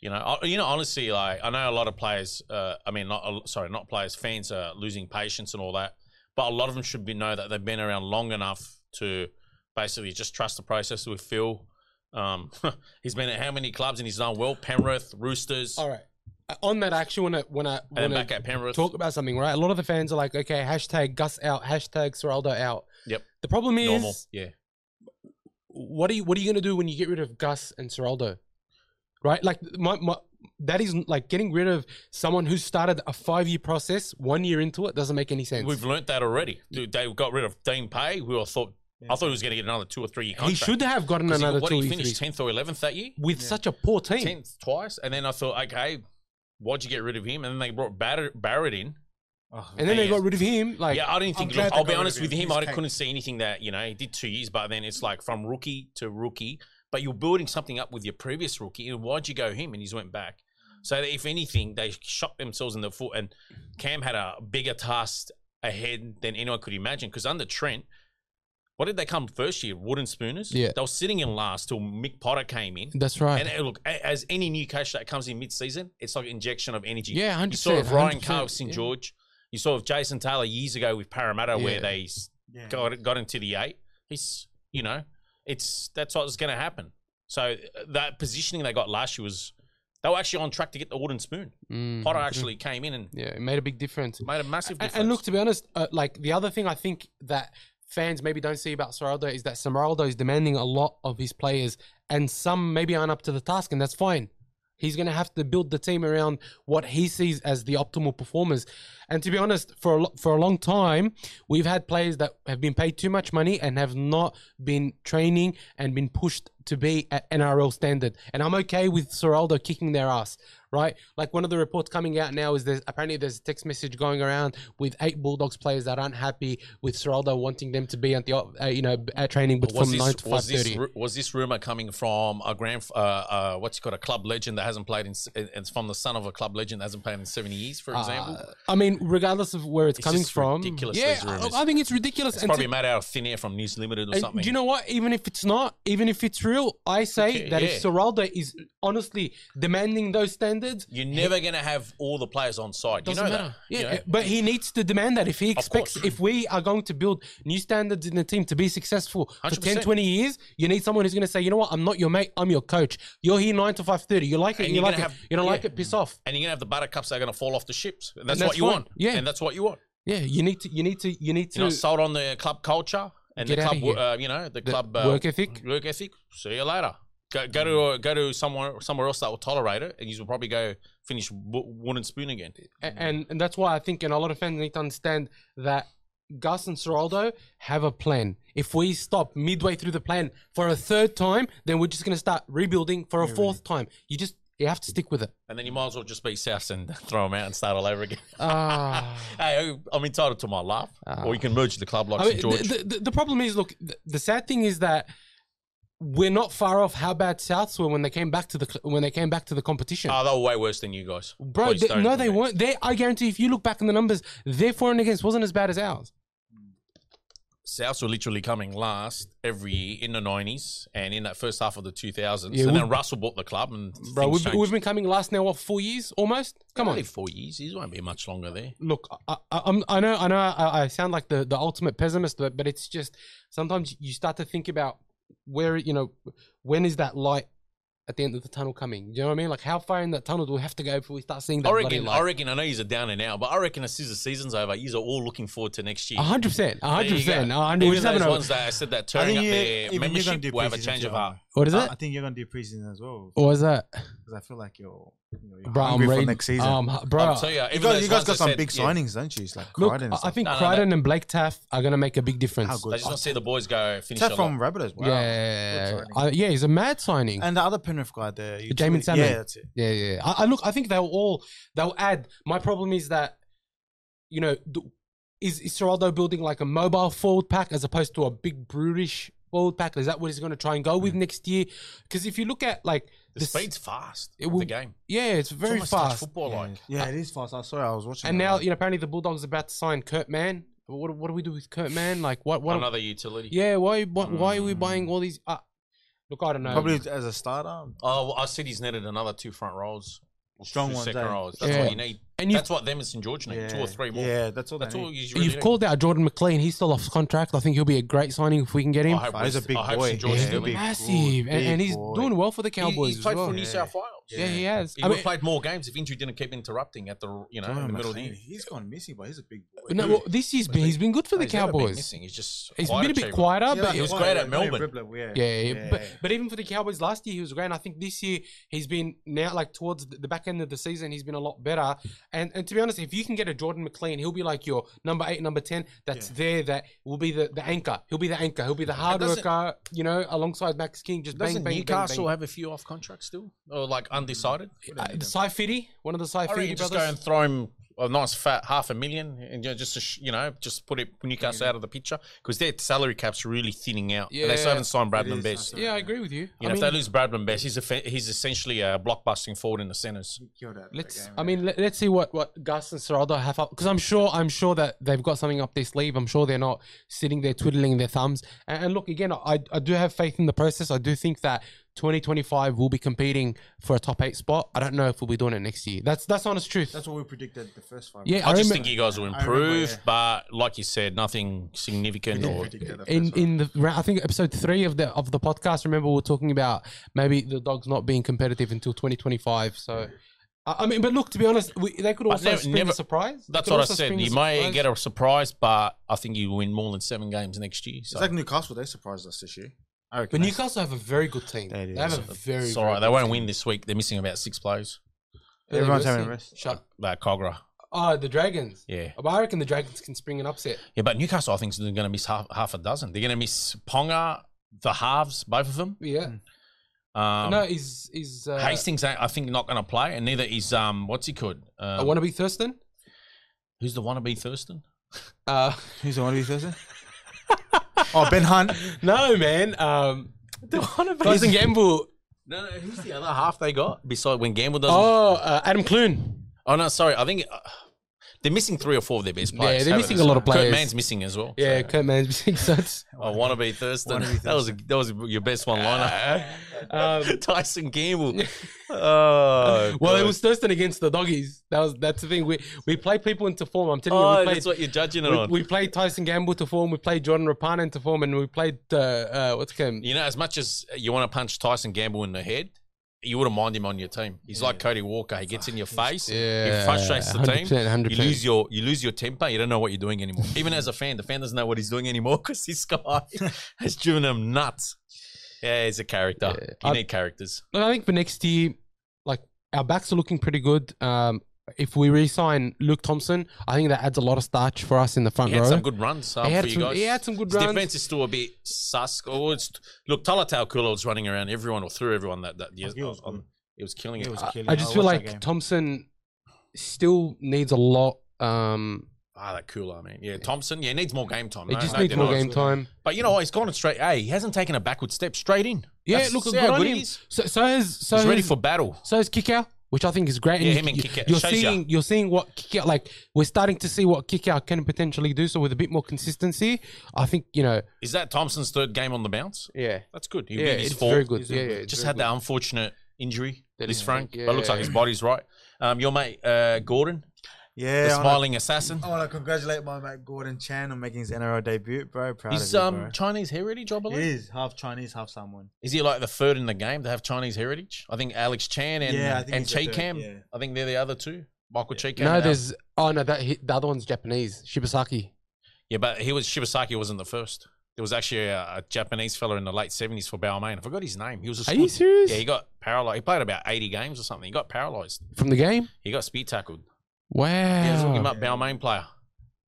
Speaker 2: you know, I- you know, honestly, like I know a lot of players. Uh, I mean, not uh, sorry, not players. Fans are losing patience and all that. But a lot of them should be know that they've been around long enough to basically just trust the process with Phil. Um, he's been at how many clubs and he's done well? Penrith, Roosters,
Speaker 1: All right. On that, I actually want to when I
Speaker 2: and then back at Penrith.
Speaker 1: talk about something, right? A lot of the fans are like, okay, hashtag Gus out, hashtag Ciraldo out.
Speaker 2: Yep.
Speaker 1: The problem is
Speaker 2: normal, yeah.
Speaker 1: what are you what are you gonna do when you get rid of Gus and Ciraldo? Right, like my, my that is like getting rid of someone who started a five year process one year into it doesn't make any sense.
Speaker 2: We've learnt that already. Dude, they got rid of Dean Pay. We all thought. I thought he was going to get another two or three year
Speaker 1: he should have gotten
Speaker 2: 'Cause he-
Speaker 1: another
Speaker 2: what
Speaker 1: two
Speaker 2: did he
Speaker 1: or
Speaker 2: finish
Speaker 1: three
Speaker 2: tenth or eleventh that year?
Speaker 1: with such a poor team.
Speaker 2: Tenth twice, and then I thought, okay, why'd you get rid of him? And then they brought Barrett, Barrett in.
Speaker 3: Oh,
Speaker 1: And then they got rid of him. Like,
Speaker 2: yeah, I didn't think. Look, I'll be honest with
Speaker 3: him.
Speaker 2: him.
Speaker 3: He's
Speaker 2: I
Speaker 3: cake.
Speaker 2: couldn't see anything that you know he did two years, but then it's like from rookie to rookie. But you're building something up with your previous rookie, and why'd you go him? And he's went back. So if anything, they shot themselves in the foot. And Cam had a bigger task ahead than anyone could imagine. Because under Trent, what did they come first year? Wooden spooners.
Speaker 1: Yeah.
Speaker 2: they were sitting in last till Mick Potter came in.
Speaker 1: that's right.
Speaker 2: And uh, look, a- as any new coach that comes in mid-season, it's like injection of energy.
Speaker 1: Yeah,
Speaker 2: You
Speaker 1: 100%,
Speaker 2: saw of Ryan
Speaker 1: 100%,
Speaker 2: Carr with St
Speaker 1: yeah.
Speaker 2: George. You saw of Jason Taylor years ago with Parramatta,
Speaker 1: Yeah.
Speaker 2: where they
Speaker 3: Yeah.
Speaker 2: got got into the eight. He's, you know, it's that's what's going to happen. So uh, that positioning they got last year was they were actually on track to get the wooden spoon.
Speaker 1: Mm,
Speaker 2: Potter actually came in and
Speaker 1: yeah, it made a big difference.
Speaker 2: made a massive
Speaker 1: And,
Speaker 2: difference.
Speaker 1: and look, to be honest, uh, like the other thing I think that fans maybe don't see about Ciraldo is that Ciraldo is demanding a lot of his players, and some maybe aren't up to the task, and that's fine. He's going to have to build the team around what he sees as the optimal performers. And to be honest, for a, for a long time, we've had players that have been paid too much money and have not been training and been pushed to be at NRL standard. And I'm okay with Ciraldo kicking their ass, right? Like one of the reports coming out now is there's apparently there's a text message going around with eight Bulldogs players that aren't happy with Ciraldo wanting them to be at the uh, you know at training, but
Speaker 2: was
Speaker 1: from
Speaker 2: this,
Speaker 1: nine to five
Speaker 2: was this
Speaker 1: thirty.
Speaker 2: was this rumor coming from a grand uh, uh, what's it called a club legend that hasn't played in it's from the son of a club legend that hasn't played in 70 years for example
Speaker 1: Uh, I mean, regardless of where it's,
Speaker 2: It's
Speaker 1: coming from,
Speaker 2: ridiculous,
Speaker 1: yeah. I, I think it's ridiculous.
Speaker 2: it's
Speaker 1: And
Speaker 2: probably
Speaker 1: to-
Speaker 2: made out of thin air from News Limited or
Speaker 1: and
Speaker 2: something
Speaker 1: do you know what? Even if it's not, even if it's real, I say
Speaker 2: Okay,
Speaker 1: that
Speaker 2: yeah.
Speaker 1: if Ciraldo is honestly demanding those standards,
Speaker 2: You're never going to have all the players on side. You
Speaker 1: doesn't
Speaker 2: know
Speaker 1: matter.
Speaker 2: that.
Speaker 1: Yeah,
Speaker 2: you know?
Speaker 1: but he needs to demand that if he expects, if we are going to build new standards in the team to be successful for 10, 20 years, you need someone who's going to say, you know what, I'm not your mate, I'm your coach. You're here nine to five thirty. You like it,
Speaker 2: And
Speaker 1: you like it.
Speaker 2: have-
Speaker 1: you don't like it, piss off.
Speaker 2: and you're going to have the buttercups that are going to fall off the ships. That's,
Speaker 1: that's
Speaker 2: what you
Speaker 1: fine.
Speaker 2: want.
Speaker 1: Yeah.
Speaker 2: And that's what you want.
Speaker 1: Yeah, you need to, you need to, you need to.
Speaker 2: You're not sold on the club culture and the club, uh, you know, the, club uh,
Speaker 1: work ethic.
Speaker 2: Work ethic. See you later. Go, go to go to somewhere somewhere else that will tolerate it, and you will probably go finish w- wooden spoon again.
Speaker 1: And and that's why I think, and a lot of fans need to understand that Gus and Ciraldo have a plan. If we stop midway through the plan for a third time, then we're just going to start rebuilding for a fourth time. You just you have to stick with it.
Speaker 2: And then you might as well just be South and throw them out and start all over again.
Speaker 1: Ah.
Speaker 2: hey, I'm entitled to my laugh. or you can merge the club like
Speaker 1: I
Speaker 2: St
Speaker 1: mean,
Speaker 2: George.
Speaker 1: the, the, the problem is, look, the, the sad thing is that we're not far off how bad Souths were when they came back to the when they came back to the competition.
Speaker 2: oh, they were way worse than you guys.
Speaker 1: Bro, they, no, they weren't. They, I guarantee, if you look back in the numbers, their for and against wasn't as bad as ours.
Speaker 2: Souths were literally coming last every year in the 90s and in that first half of the 2000s.
Speaker 1: Yeah,
Speaker 2: and then Russell bought the club and
Speaker 1: Bro, we've, we've been coming last now, what, four years almost? Come on.
Speaker 2: Only four years. He won't be much longer there.
Speaker 1: Look, I, I, I'm, I know, I know, I, I sound like the, the ultimate pessimist, but, but it's just sometimes you start to think about where, you know, when is that light at the end of the tunnel coming? Do you know what I mean? Like, how far in that tunnel do we have to go before we start seeing that
Speaker 2: I reckon,
Speaker 1: light?
Speaker 2: I reckon, I know he's a downer now, but I reckon as soon as the season's over, you are all looking forward to next year.
Speaker 1: Hundred percent, a
Speaker 2: There
Speaker 1: hundred percent. hundred-
Speaker 2: Even
Speaker 1: We're just having
Speaker 2: those ones that I said that turning up
Speaker 3: you,
Speaker 2: their
Speaker 3: you're
Speaker 2: membership
Speaker 3: do
Speaker 2: will have a change
Speaker 3: too,
Speaker 2: of heart.
Speaker 1: What is it?
Speaker 3: I think you're gonna do preseason as well
Speaker 1: What was that?
Speaker 3: Because I feel like you're, you're, you're
Speaker 1: Bro,
Speaker 3: hungry
Speaker 1: I'm
Speaker 3: for
Speaker 1: ready.
Speaker 3: next season.
Speaker 1: Um, bro,
Speaker 2: I'll tell you,
Speaker 3: you guys, you guys got some
Speaker 2: said-
Speaker 3: big
Speaker 2: yeah,
Speaker 3: signings, don't you? It's like
Speaker 1: look,
Speaker 3: Crichton and
Speaker 1: I, I
Speaker 3: stuff.
Speaker 1: think
Speaker 2: No, no,
Speaker 1: Crichton and Blake Taaffe are gonna make a big difference.
Speaker 3: How
Speaker 2: I
Speaker 3: good.
Speaker 2: just want to see the boys go finish
Speaker 3: Taaffe
Speaker 2: a
Speaker 3: from
Speaker 2: lot.
Speaker 3: Rabbitohs. Wow.
Speaker 1: Yeah,
Speaker 3: Good
Speaker 1: I, yeah, he's a mad signing.
Speaker 3: And the other Penrith guy there, you Jaeman
Speaker 1: Salmon.
Speaker 3: Yeah, that's it.
Speaker 1: Yeah, yeah. I, I look. I think they'll all they'll add. My problem is that you know th- is is Ciraldo building like a mobile forward pack as opposed to a big brutish forward pack? Is that what he's going to try and go with next year? Because if you look at like
Speaker 2: The
Speaker 1: this-
Speaker 2: speed's fast.
Speaker 1: It
Speaker 2: of
Speaker 1: will-
Speaker 2: the game.
Speaker 1: yeah, it's
Speaker 2: It's
Speaker 1: very
Speaker 2: almost touch
Speaker 1: fast.
Speaker 2: football
Speaker 3: Yeah,
Speaker 2: like.
Speaker 3: yeah, it is fast. I saw. it. I was watching.
Speaker 1: And
Speaker 3: it,
Speaker 1: now
Speaker 3: like-
Speaker 1: you know apparently the Bulldogs are about to sign Kurt Mann. What what do we do with Kurt Mann? Like what what?
Speaker 2: Another utility.
Speaker 1: yeah, why why, why are we buying all these? Uh, look, I don't know.
Speaker 3: probably as a starter.
Speaker 2: Oh, well, I said he's netted another two front rows.
Speaker 3: Strong
Speaker 2: two
Speaker 3: ones,
Speaker 2: second
Speaker 3: eh?
Speaker 2: rows. That's
Speaker 1: Yeah.
Speaker 2: what you need.
Speaker 1: And you
Speaker 2: That's what them and St George need. Two or three more.
Speaker 3: Yeah, that's all.
Speaker 2: That's
Speaker 3: they
Speaker 2: all
Speaker 3: need.
Speaker 2: you really
Speaker 1: You've
Speaker 2: need.
Speaker 1: called out Jordan McLean. He's still off contract. I think he'll be a great signing if we can get him.
Speaker 2: I hope
Speaker 3: he's a big
Speaker 2: I
Speaker 3: boy.
Speaker 2: St George
Speaker 3: Yeah,
Speaker 2: still
Speaker 3: big
Speaker 1: massive, and, and he's
Speaker 3: boy.
Speaker 1: doing well for the
Speaker 2: He-
Speaker 1: Cowboys
Speaker 2: He's
Speaker 1: as
Speaker 2: played
Speaker 1: well.
Speaker 2: for New
Speaker 3: Yeah.
Speaker 2: South Wales.
Speaker 1: Yeah, he has.
Speaker 2: He
Speaker 1: I
Speaker 2: would
Speaker 1: mean,
Speaker 2: have played more games if injury didn't keep interrupting at the you know in the middle of the year.
Speaker 3: He's gone missing, but he's a big boy.
Speaker 1: no, well, this year's been, he's been good for the
Speaker 2: He's never been
Speaker 1: Cowboys.
Speaker 2: missing. He's just
Speaker 1: He's
Speaker 2: quiet
Speaker 1: been a bit quieter,
Speaker 3: Yeah,
Speaker 1: but
Speaker 2: he was
Speaker 3: quiet,
Speaker 2: great at Melbourne.
Speaker 1: Yeah,
Speaker 3: yeah,
Speaker 1: yeah, but but even for the Cowboys last year he was great. I think this year he's been now like towards the the back end of the season he's been a lot better. And and to be honest, if you can get a Jordan McLean, he'll be like your number eight, number ten. That's
Speaker 3: Yeah.
Speaker 1: there. That will be the, the anchor. He'll be the anchor. He'll be the hard worker. You know, alongside Max King, just bang
Speaker 2: Doesn't
Speaker 1: bang
Speaker 2: Newcastle
Speaker 1: bang,
Speaker 2: have a few off contracts still, or like undecided?
Speaker 1: Uh, the Fitty, one of the Cy
Speaker 2: I reckon
Speaker 1: Fitty
Speaker 2: just
Speaker 1: brothers.
Speaker 2: go and throw him a nice fat half a million, and you know, just to sh- you know, just put it Newcastle out of the picture because their salary cap's really thinning out. and they still
Speaker 1: Yeah.
Speaker 2: haven't signed Bradman
Speaker 3: is,
Speaker 2: Best.
Speaker 3: that's
Speaker 1: yeah, I agree with you.
Speaker 2: You
Speaker 1: I
Speaker 2: know, if they lose Bradman Best, he's a, he's essentially a blockbusting forward in the centres.
Speaker 3: Killed
Speaker 1: Let's.
Speaker 3: game,
Speaker 1: I mean, let, let's see what what Gus and Ciraldo have up because I'm sure I'm sure that they've got something up their sleeve. I'm sure they're not sitting there twiddling their thumbs. And, and look, again, I I do have faith in the process. I do think that 2025 we'll be competing for a top eight spot. I don't know if we'll be doing it next year. That's that's honest truth.
Speaker 3: that's what we predicted the first five.
Speaker 1: Yeah,
Speaker 2: I,
Speaker 1: I
Speaker 2: just
Speaker 1: remem-
Speaker 2: think you guys will
Speaker 3: I remember,
Speaker 2: improve,
Speaker 3: yeah.
Speaker 2: but like you said, nothing significant
Speaker 3: We
Speaker 2: or
Speaker 1: in in the ra- I think episode three of the of the podcast. Remember, we are talking about maybe the dogs not being competitive until 2025. So. I I mean, but look, to be honest, we, they could
Speaker 2: But
Speaker 1: also
Speaker 2: never-
Speaker 1: spring
Speaker 2: never-
Speaker 1: a surprise. They
Speaker 2: That's what I said. You may
Speaker 1: surprise.
Speaker 2: get a surprise, but I think you win more than seven games next year. So
Speaker 3: It's like Newcastle. They surprised us this year. I reckon
Speaker 1: But
Speaker 3: that's-
Speaker 1: Newcastle have a very good team.
Speaker 3: They
Speaker 1: They,
Speaker 3: do.
Speaker 1: have a very.
Speaker 2: it's
Speaker 1: very
Speaker 2: all right. They
Speaker 1: good
Speaker 2: won't
Speaker 1: team.
Speaker 2: win this week. They're missing about six players.
Speaker 1: Who are they
Speaker 3: Everyone's having a rest.
Speaker 1: Shut.
Speaker 2: That Cogra.
Speaker 1: Oh, the Dragons.
Speaker 2: Yeah.
Speaker 1: But I reckon the Dragons can spring an upset.
Speaker 2: Yeah, but Newcastle, I think, is going to miss half, half a dozen. They're going to miss Ponga, the halves, both of them.
Speaker 1: Yeah.
Speaker 2: Um,
Speaker 1: no, he's he's. Uh,
Speaker 2: Hastings, ain't- I think, not going to play, and neither is um, what's he called?
Speaker 1: I
Speaker 2: Um,
Speaker 1: want to be Thurston.
Speaker 2: who's the wannabe Thurston?
Speaker 1: Uh,
Speaker 3: Who's the one to be Thursday? oh, Ben Hunt.
Speaker 1: no, man. Um,
Speaker 2: The wannabe.
Speaker 1: Tyson Gamble.
Speaker 2: No, no, who's the other half they got? Besides when Gamble doesn't.
Speaker 1: Oh, uh, Adam Clune.
Speaker 2: Oh no, sorry. I think uh, they're missing three or four of their best players.
Speaker 1: Yeah,
Speaker 2: they're
Speaker 1: missing a lot of
Speaker 2: Kurt
Speaker 1: players.
Speaker 2: Mann's missing as well.
Speaker 1: Yeah,
Speaker 2: so-
Speaker 1: Kurt Mann's missing such.
Speaker 2: I want to be Thurston. That was a, that was your best one liner.
Speaker 1: Um,
Speaker 2: Tyson Gamble. Oh,
Speaker 1: well, it was Thurston against the doggies. That was that's the thing. We we play people into form. I'm telling you,
Speaker 2: Oh,
Speaker 1: we played,
Speaker 2: that's what you're judging it
Speaker 1: we,
Speaker 2: on.
Speaker 1: we played Tyson Gamble to form. We played Jordan Rapana into form, and we played uh, uh, what's it called?
Speaker 2: you know, as much as you want to punch Tyson Gamble in the head, you wouldn't mind him on your team. He's like Cody Walker. He gets in your face.
Speaker 1: Yeah,
Speaker 2: he frustrates the team.
Speaker 1: 100%,
Speaker 2: You lose your you lose your temper. You don't know what you're doing anymore. Even as a fan, the fan doesn't know what he's doing anymore because this guy has driven him nuts. Yeah, he's a character.
Speaker 1: Yeah.
Speaker 2: You
Speaker 1: I-
Speaker 2: need characters.
Speaker 1: Look, I think for next year, like our backs are looking pretty good. Um, if we re-sign Luke Thompson, I think that adds a lot of starch for us in the front
Speaker 2: He had
Speaker 1: row.
Speaker 2: some good runs um,
Speaker 1: He had
Speaker 2: for you
Speaker 1: some-
Speaker 2: guys.
Speaker 1: he had some good
Speaker 2: His
Speaker 1: runs.
Speaker 2: defense is still a bit sus. Oh, it's, look, Tolutau Koula was running around everyone or through everyone that that year.
Speaker 3: he was
Speaker 2: on- It was killing it.
Speaker 3: He was
Speaker 1: I-
Speaker 3: killing
Speaker 1: I
Speaker 3: it.
Speaker 1: just
Speaker 3: I
Speaker 1: feel like. Thompson still needs a lot. Um,
Speaker 2: Ah, that Koula, man. Yeah, Thompson. Yeah, needs more game time.
Speaker 1: he
Speaker 2: no-
Speaker 1: just
Speaker 2: no
Speaker 1: needs more game time.
Speaker 2: But you know what? He's gone straight. Hey, he hasn't taken a backward step. Straight in.
Speaker 1: Yeah,
Speaker 2: That's-
Speaker 1: look,
Speaker 2: see
Speaker 1: good
Speaker 2: how
Speaker 1: on
Speaker 2: good
Speaker 1: him.
Speaker 2: he is.
Speaker 1: So, so is so
Speaker 2: He's ready for battle.
Speaker 1: so is Kikau, which I think is great.
Speaker 2: Yeah,
Speaker 1: you-
Speaker 2: him and
Speaker 1: you,
Speaker 2: Kikau.
Speaker 1: You're
Speaker 2: Shows
Speaker 1: seeing, you're seeing what Kikau like. We're starting to see what Kikau can potentially do. So with a bit more consistency, I think you know.
Speaker 2: Is that Thompson's third game on the bounce?
Speaker 1: Yeah,
Speaker 2: That's good. He
Speaker 1: yeah, it's very good.
Speaker 3: He's
Speaker 1: Yeah, yeah,
Speaker 2: Just had
Speaker 1: good.
Speaker 2: the unfortunate injury.
Speaker 1: That
Speaker 2: This Frank,
Speaker 1: yeah.
Speaker 2: but looks like his body's right. Um, your mate uh, Gordon,
Speaker 3: Yeah,
Speaker 2: the
Speaker 3: I wanna-
Speaker 2: smiling assassin.
Speaker 3: I want to congratulate my mate Gordon Chan on making his NRL debut, bro. Proud
Speaker 2: He's
Speaker 3: of you,
Speaker 2: um
Speaker 3: bro.
Speaker 2: Chinese heritage, I
Speaker 3: He
Speaker 2: believe.
Speaker 3: is half Chinese, half someone.
Speaker 2: Is he like the third in the game to have Chinese heritage? I think Alex Chan and
Speaker 3: Yeah,
Speaker 2: and
Speaker 3: he's
Speaker 2: Chi
Speaker 3: third,
Speaker 2: Cam.
Speaker 3: yeah.
Speaker 2: I think they're the other two. Michael Chee-Kam.
Speaker 1: No, there's oh no, that he, the other one's Japanese. Shibasaki.
Speaker 2: yeah, but he was Shibasaki wasn't the first. There was actually a, a Japanese fella in the late seventies for Balmain. I forgot his name. He was a
Speaker 1: Are you serious?
Speaker 2: Yeah, he got paralyzed. He played about eighty games or something. He got paralyzed.
Speaker 1: From the game?
Speaker 2: He got speed tackled.
Speaker 1: Wow.
Speaker 2: Yeah, look him
Speaker 1: wow,
Speaker 2: up, Balmain player.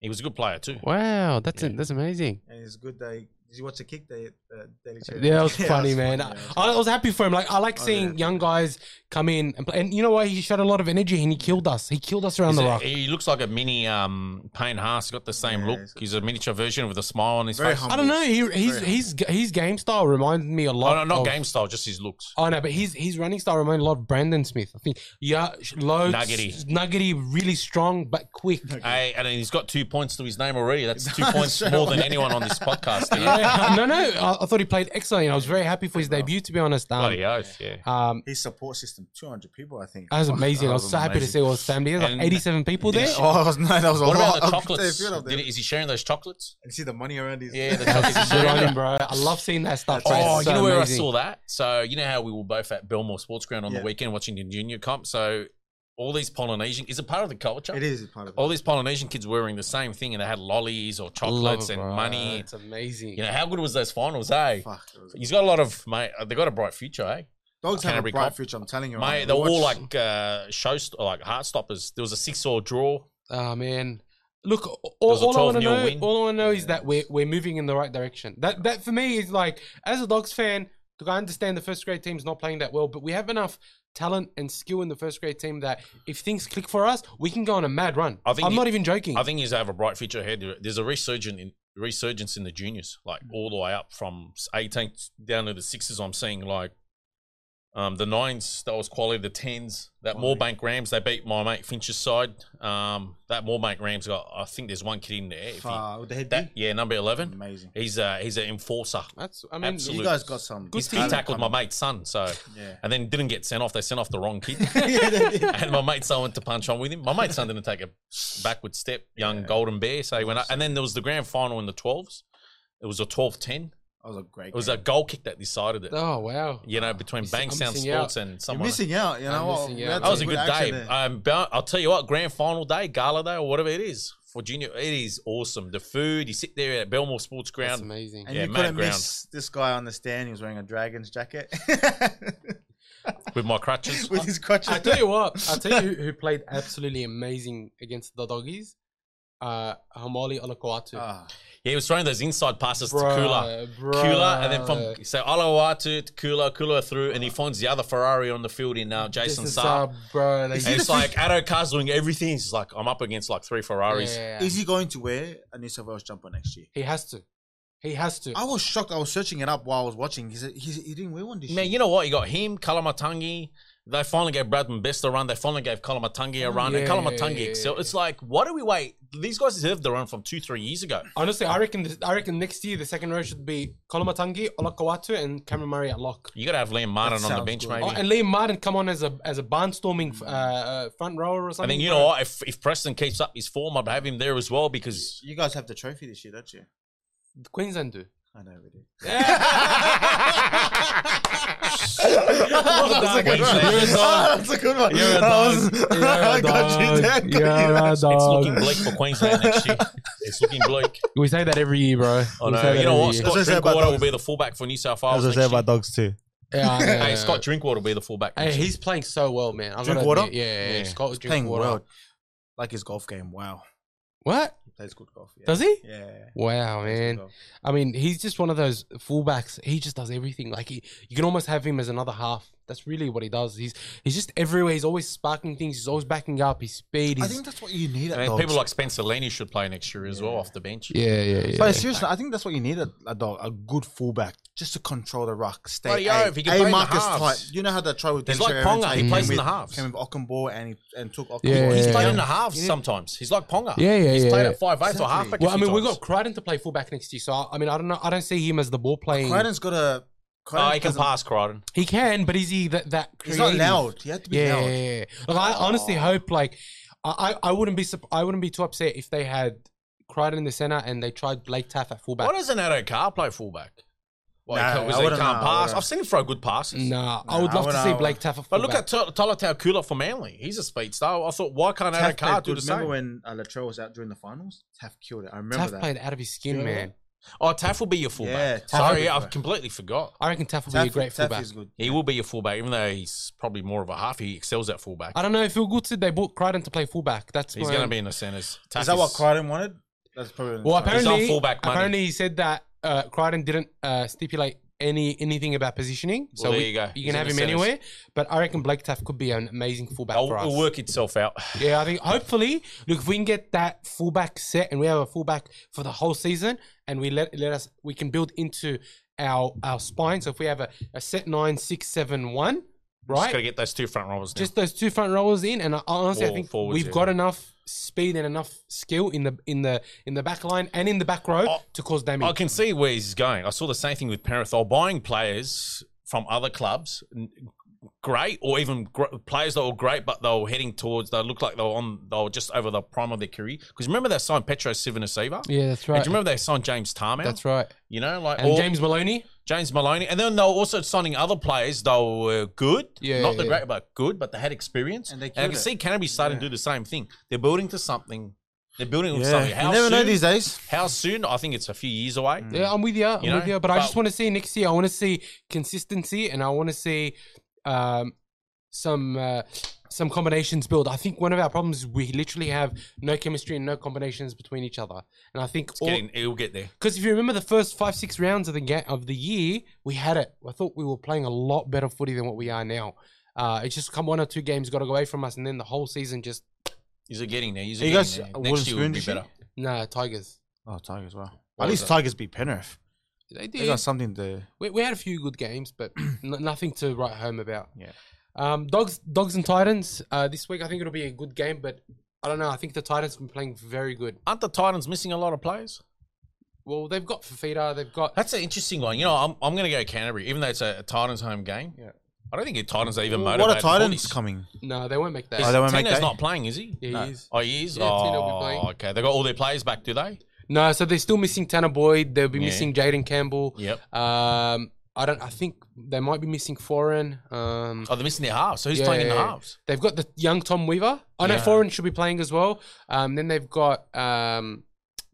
Speaker 2: He was a good player too.
Speaker 1: Wow, that's
Speaker 2: Yeah.
Speaker 1: that's amazing.
Speaker 3: And it's good that he, did you watch the kick? They, uh, Daily Show?
Speaker 1: Yeah, that was
Speaker 3: Yeah,
Speaker 1: funny,
Speaker 3: was
Speaker 1: man.
Speaker 3: funny, yeah,
Speaker 1: I, I was happy for him. Like I like
Speaker 3: Oh,
Speaker 1: seeing
Speaker 3: yeah.
Speaker 1: young guys come in and play. And you know what? He showed a lot of energy and he killed us. He killed us around
Speaker 2: He's
Speaker 1: the
Speaker 2: a-
Speaker 1: rock.
Speaker 2: he looks like a mini um, Payne Haas. He's got the same
Speaker 3: Yeah,
Speaker 2: look.
Speaker 3: he's-
Speaker 2: He's a miniature version with a smile on his
Speaker 3: Very
Speaker 2: face.
Speaker 3: humble.
Speaker 1: I don't know. He, he's
Speaker 3: Very
Speaker 1: his his game style reminds me a
Speaker 2: Oh,
Speaker 1: lot.
Speaker 2: no, not
Speaker 1: of,
Speaker 2: game style, just his looks.
Speaker 1: Oh no, but his his running style reminds me a lot of Brandon Smith. I think yeah, sh- low,
Speaker 2: Nuggety.
Speaker 1: s- nuggety, really strong but quick.
Speaker 2: Hey, and he's got two points to his name already. That's two points more than anyone on this podcast.
Speaker 1: Yeah, Yeah, no, no. I, I thought he played excellent. I was very happy for his debut, to be honest. Um,
Speaker 2: Bloody oath, yeah.
Speaker 1: um,
Speaker 3: His support system, 200 people, I think.
Speaker 1: that was amazing.
Speaker 3: that
Speaker 1: I was so happy to see all his family. There was like
Speaker 2: And-
Speaker 1: 87 people there.
Speaker 3: Oh, no, that was a
Speaker 2: What
Speaker 3: lot.
Speaker 2: about the chocolates?
Speaker 3: feel.
Speaker 2: Did he- is he sharing those chocolates?
Speaker 3: You see the money around his.
Speaker 2: Yeah, the
Speaker 1: That's
Speaker 2: chocolates.
Speaker 1: good on him, bro. I love seeing that stuff. bro.
Speaker 2: Oh,
Speaker 1: It's
Speaker 2: you know where
Speaker 1: amazing.
Speaker 2: I saw that? So you know how we were both at Belmore Sports Ground on
Speaker 3: Yeah.
Speaker 2: the weekend watching the junior comp. So all these Polynesian is it part of the culture?
Speaker 3: It is part of it.
Speaker 2: All these Polynesian kids wearing the same thing, and they had lollies or chocolates
Speaker 1: it,
Speaker 2: and
Speaker 1: bro.
Speaker 2: money.
Speaker 1: It's amazing.
Speaker 2: You know how good was those finals, eh?
Speaker 3: Fuck. was-
Speaker 2: He's got a lot of mate. They got a bright future, eh?
Speaker 3: Dogs have a
Speaker 2: Canterbury
Speaker 3: bright
Speaker 2: Cop.
Speaker 3: future, I'm telling you.
Speaker 2: Mate,
Speaker 3: right
Speaker 2: they're all like uh, show like heart stoppers. There was a six-all draw.
Speaker 1: Oh man, look, all, all I want to know,
Speaker 2: win.
Speaker 1: all I want to know is that we're we're moving in the right direction. That that for me is like, as a Dogs fan, look, I understand the first grade team's not playing that well, but we have enough talent and skill in the first grade team that if things click for us, we can go on a mad run.
Speaker 2: I think
Speaker 1: I'm
Speaker 2: you-
Speaker 1: not even joking.
Speaker 2: I think he's have a bright future ahead. There's a resurgence in resurgence in the juniors, like all the way up from 18 down to the sixes. I'm seeing like um, the nines that was quality, the tens that Moorbank Rams they beat my mate Finch's side. Um, that Moorbank Rams got I think there's one kid in there. If he-
Speaker 3: with the head
Speaker 2: that yeah, number eleven.
Speaker 3: Amazing.
Speaker 2: He's uh he's an enforcer.
Speaker 1: That's I mean,
Speaker 2: Absolute-
Speaker 3: You guys got some.
Speaker 1: Team.
Speaker 2: he tackled my mate's son, so
Speaker 3: Yeah.
Speaker 2: and then didn't get sent off. They sent off the wrong kid.
Speaker 3: yeah,
Speaker 2: and my mate's son went to punch on with him. My mate's son didn't take a backward step, young
Speaker 3: Yeah.
Speaker 2: golden bear. So he went up. And then there was the grand final in the 12s. It was a 12 10.
Speaker 3: That was a great.
Speaker 2: It was
Speaker 3: game.
Speaker 2: a goal kick that decided it.
Speaker 1: oh wow,
Speaker 2: You know, between
Speaker 1: Miss- I'm
Speaker 2: Bankstown
Speaker 1: missing
Speaker 2: Sports
Speaker 1: out.
Speaker 2: and
Speaker 3: You're
Speaker 2: someone.
Speaker 3: missing out. You know
Speaker 1: I'm missing out.
Speaker 3: had
Speaker 2: That was a
Speaker 3: some
Speaker 2: good
Speaker 3: action
Speaker 2: day.
Speaker 3: there.
Speaker 2: Um, but I'll tell you what, grand final day, gala day, or whatever it is for junior, it is awesome. The food, you sit there at Belmore Sports
Speaker 1: that's
Speaker 2: Ground.
Speaker 1: amazing.
Speaker 3: And
Speaker 2: Yeah,
Speaker 3: you
Speaker 2: mad
Speaker 3: couldn't
Speaker 2: ground.
Speaker 3: miss this guy on the stand. He was wearing a Dragons jacket
Speaker 2: with my crutches.
Speaker 3: with his crutches.
Speaker 1: I tell you what, I tell you who, who played absolutely amazing against the doggies. Uh, Haumole Olakau'atu.
Speaker 3: Ah,
Speaker 2: Yeah, he was throwing those inside passes to Koula.
Speaker 1: bruh.
Speaker 2: Koula, and then from so Olakau'atu to Koula, Koula through, and he finds the other Ferrari on the field in uh, Jason Saab.
Speaker 1: bro. They
Speaker 3: Is
Speaker 2: And
Speaker 3: he
Speaker 2: it's like Addo Carr's doing everything. He's like, I'm up against like three Ferraris.
Speaker 1: Yeah.
Speaker 3: is he going to wear a New South Wales jumper next year?
Speaker 1: He has to. He has to.
Speaker 3: I was shocked. I was searching it up while I was watching. He said he, he didn't wear one this
Speaker 2: Man,
Speaker 3: year.
Speaker 2: you know what? You got him, Koloamatangi. They finally gave Bradman Best a run. They finally gave Koloamatangi a run.
Speaker 1: Yeah,
Speaker 2: and Koloamatangi
Speaker 1: yeah,
Speaker 2: excelled.
Speaker 1: yeah.
Speaker 2: It's like, why do we wait? These guys deserve the run from two, three years ago.
Speaker 1: Honestly, I reckon. This, I reckon next year the second row should be Koloamatangi, Olakau'atu, and Cameron Murray at lock.
Speaker 2: You got to have Liam Martin on the bench,
Speaker 3: good.
Speaker 2: maybe.
Speaker 1: Oh, and Liam Martin come on as a as a barnstorming uh, uh, front rower or something.
Speaker 2: I
Speaker 1: something.
Speaker 2: think, you know what? If, if Preston keeps up his form, I'd have him there as well because
Speaker 3: You guys have the trophy this year, don't you?
Speaker 1: Queensland do.
Speaker 3: I know we do.
Speaker 2: That's a good one. You're a dog.
Speaker 3: That's a good one.
Speaker 2: You're a
Speaker 3: I was-
Speaker 2: dog.
Speaker 1: You're a
Speaker 3: I got you
Speaker 1: dog.
Speaker 3: there. Got
Speaker 1: You're
Speaker 3: you there.
Speaker 1: a
Speaker 2: It's looking bleak for Queensland next year. It's looking bleak.
Speaker 1: We say that every year, bro.
Speaker 2: I
Speaker 1: We say
Speaker 2: know.
Speaker 1: that
Speaker 2: You know what?
Speaker 1: year.
Speaker 2: Scott
Speaker 3: That's what I said about
Speaker 2: Drinkwater will
Speaker 3: dogs.
Speaker 2: be the fullback for New South
Speaker 3: I
Speaker 2: Wales.
Speaker 3: was
Speaker 2: Next
Speaker 3: gonna say
Speaker 2: year.
Speaker 3: about dogs too.
Speaker 1: Yeah, yeah,
Speaker 2: Hey,
Speaker 1: yeah.
Speaker 2: Scott Drinkwater will be the fullback.
Speaker 1: Hey,
Speaker 2: next year.
Speaker 1: he's playing so well, man. I'm
Speaker 3: Drinkwater?
Speaker 1: Yeah, yeah,
Speaker 2: Yeah.
Speaker 1: Scott
Speaker 3: Playing
Speaker 1: Drinkwater.
Speaker 3: well. Like his golf game. Wow.
Speaker 1: What
Speaker 3: He plays good golf. Yeah.
Speaker 1: does he?
Speaker 3: Yeah.
Speaker 1: Wow, man. I mean, he's just one of those fullbacks. He just does everything. Like he, you can almost have him as another half. That's really what he does. He's he's just everywhere. He's always sparking things. He's always backing up. His speed.
Speaker 3: I think that's what you need at
Speaker 2: And
Speaker 3: dogs.
Speaker 2: people like Spencer Leniu should play next year as well off the bench.
Speaker 1: yeah, yeah, yeah.
Speaker 3: But seriously, I think that's what you need at a dog, a good fullback, just to control the ruck, stay oh,
Speaker 2: Bloody
Speaker 3: A,
Speaker 2: oath, he can
Speaker 3: A
Speaker 2: play in the
Speaker 3: Marcus
Speaker 2: halves.
Speaker 3: tight. You know how that try with
Speaker 2: He's like Ponga, he
Speaker 3: came
Speaker 2: plays in the halves.
Speaker 3: Came with Okunbor and he and took Okunbor.
Speaker 1: Yeah,
Speaker 2: He's
Speaker 1: yeah,
Speaker 2: played
Speaker 1: yeah.
Speaker 2: in the halves sometimes. He's like Ponga.
Speaker 1: Yeah, yeah,
Speaker 2: He's
Speaker 1: yeah,
Speaker 2: played
Speaker 1: yeah.
Speaker 2: at five eight or
Speaker 3: Exactly.
Speaker 2: halfback.
Speaker 1: well,
Speaker 2: a
Speaker 1: I
Speaker 2: few
Speaker 1: mean,
Speaker 2: we've
Speaker 1: got Crichton to play fullback next year. So I mean, I don't know. I don't see him as the ball playing.
Speaker 3: Crichton's got a.
Speaker 2: Oh, he can
Speaker 3: doesn't-
Speaker 2: pass Crichton.
Speaker 1: He can, but is he that that?
Speaker 3: He's not
Speaker 1: creative?
Speaker 3: loud. He had to be
Speaker 1: Yeah,
Speaker 3: loud.
Speaker 1: yeah, yeah. Look, I honestly hope like I, I I wouldn't be sup- I wouldn't be too upset if they had Crichton in the center and they tried Blake Taaffe at fullback.
Speaker 2: Why doesn't Addo Carr play fullback? Why,
Speaker 3: Nah,
Speaker 2: because
Speaker 3: I
Speaker 2: he
Speaker 3: wouldn't
Speaker 2: can't
Speaker 3: know, I
Speaker 2: pass.
Speaker 3: wouldn't.
Speaker 2: I've seen him throw good passes.
Speaker 1: Nah, I
Speaker 3: Nah,
Speaker 1: would
Speaker 3: I
Speaker 1: love to
Speaker 3: wouldn't
Speaker 1: see. Blake Taaffe at
Speaker 2: But
Speaker 1: fullback.
Speaker 2: look at T- Tolutau Koula for Manly. He's a speed star. I thought, why can't Addo
Speaker 3: Taaffe
Speaker 2: Carr
Speaker 3: played
Speaker 2: do
Speaker 3: good.
Speaker 2: the
Speaker 3: Remember
Speaker 2: same?
Speaker 3: when uh, Latrell was out during the finals? Taaffe killed it. I remember
Speaker 1: Taaffe
Speaker 3: that.
Speaker 1: played out of his skin,
Speaker 3: You
Speaker 1: man.
Speaker 2: Oh, Taaffe will be your
Speaker 3: Yeah,
Speaker 2: fullback.
Speaker 3: Taaffe
Speaker 2: Sorry, I
Speaker 3: fullback.
Speaker 2: completely forgot.
Speaker 1: I reckon Taaffe will
Speaker 3: Taaffe,
Speaker 1: be a great
Speaker 3: Taaffe
Speaker 1: fullback.
Speaker 3: is good.
Speaker 2: He will be your fullback, even though he's probably more of a half. He excels at fullback.
Speaker 1: I don't know. If Phil Good said they bought Crichton to play fullback. That's
Speaker 2: He's going to be in the centres. Taaffe
Speaker 3: Is that what Crichton wanted? That's probably.
Speaker 1: Well,
Speaker 2: He's on
Speaker 1: apparently,
Speaker 2: fullback money.
Speaker 1: apparently he said that uh, Crichton didn't uh, stipulate any anything about positioning, so
Speaker 2: Well, there
Speaker 1: we-
Speaker 2: you go.
Speaker 1: you
Speaker 2: He's
Speaker 1: can have him anywhere. But I reckon Blake Taaffe could be an amazing fullback
Speaker 2: It'll,
Speaker 1: for us.
Speaker 2: it'll work itself out.
Speaker 1: Yeah, I think hopefully, look, if we can get that fullback set and we have a fullback for the whole season, and we let let us, we can build into our our spine. So if we have a, a set nine, six, seven, one,
Speaker 2: Just got to get those two front rollers. Now.
Speaker 1: Just those two front rollers in, and I, honestly, I think
Speaker 2: forwards,
Speaker 1: we've
Speaker 2: yeah.
Speaker 1: got enough speed and enough skill in the in the in the back line and in the back row
Speaker 2: Oh,
Speaker 1: to cause damage.
Speaker 2: I can see where he's going. I saw the same thing with. They're buying players from other clubs, great, or even gr- players that were great, but they were heading towards. They looked like they were on. They were just over the prime of their career. Because remember they signed Petero Civoniceva.
Speaker 1: Yeah, that's
Speaker 2: And
Speaker 1: right.
Speaker 2: do you remember they signed James Tamou?
Speaker 1: That's right.
Speaker 2: You know, like
Speaker 1: And
Speaker 2: or
Speaker 1: James Maloney.
Speaker 2: James Maloney, and then they were also signing other players. They were good,
Speaker 1: Yeah,
Speaker 2: not
Speaker 1: yeah,
Speaker 2: the
Speaker 1: yeah.
Speaker 2: great, but good. But they had experience,
Speaker 3: And they
Speaker 2: I can
Speaker 3: it.
Speaker 2: see Canterbury starting to do the same thing. They're building to something. They're building to
Speaker 4: Yeah,
Speaker 2: something.
Speaker 4: you
Speaker 2: How
Speaker 4: never know
Speaker 2: soon?
Speaker 4: these days.
Speaker 2: How soon? I think it's a few years away.
Speaker 1: Yeah, I'm with you. I'm
Speaker 2: You
Speaker 1: with you. But, I just want to see next year. I want to see consistency, and I want to see um, some uh, some combinations build. I think one of our problems is we literally have no chemistry and no combinations between each other. And I think
Speaker 2: It's getting, it'll get there.
Speaker 1: because if you remember the first five six rounds of the ga- of the year, we had it. I thought we were playing a lot better footy than what we are now. Uh, it's just come one or two games got away from us, and then the whole season just
Speaker 2: Is it getting there? Is it
Speaker 4: you
Speaker 2: getting
Speaker 4: guys
Speaker 2: there? Next year will be
Speaker 4: this year?
Speaker 2: better.
Speaker 1: nah Tigers.
Speaker 4: Oh, Tigers, wow.
Speaker 2: What
Speaker 4: At least
Speaker 2: that?
Speaker 4: Tigers beat Penrith.
Speaker 1: They
Speaker 4: They
Speaker 1: did.
Speaker 4: got something to.
Speaker 1: We, we had a few good games, but n- nothing to write home about.
Speaker 4: Yeah.
Speaker 1: Um, dogs, dogs and Titans. Uh, this week I think it'll be a good game, but I don't know. I think the Titans have been playing very good.
Speaker 2: Aren't the Titans missing a lot of players?
Speaker 1: Well, they've got Fifita. They've got.
Speaker 2: That's an interesting one. You know, I'm, I'm going to go Canterbury, even though it's a, a Titans home game.
Speaker 4: Yeah.
Speaker 2: I don't think the Titans are even
Speaker 4: What
Speaker 2: motivated.
Speaker 4: What are
Speaker 2: for
Speaker 4: Titans
Speaker 2: this.
Speaker 4: coming?
Speaker 1: No, they won't make that.
Speaker 2: Is
Speaker 4: Oh, they won't make
Speaker 2: Tino's
Speaker 4: that?
Speaker 2: not playing, is he?
Speaker 1: Yeah, he is.
Speaker 2: Oh, he is.
Speaker 1: Yeah, Tino will be
Speaker 2: oh,
Speaker 1: playing.
Speaker 2: okay. They got all their players back, do they?
Speaker 1: No, so they're still missing Tanah Boyd. They'll be
Speaker 2: Yeah.
Speaker 1: missing Jayden Campbell.
Speaker 2: Yep.
Speaker 1: Um, I don't. I think they might be missing Foran. Um,
Speaker 2: Oh, they're missing their halves. So who's
Speaker 1: Yeah,
Speaker 2: playing in the
Speaker 1: yeah.
Speaker 2: halves?
Speaker 1: they've got the young Tom Weaver. I know
Speaker 2: Yeah.
Speaker 1: Foran should be playing as well. Um, then they've got um,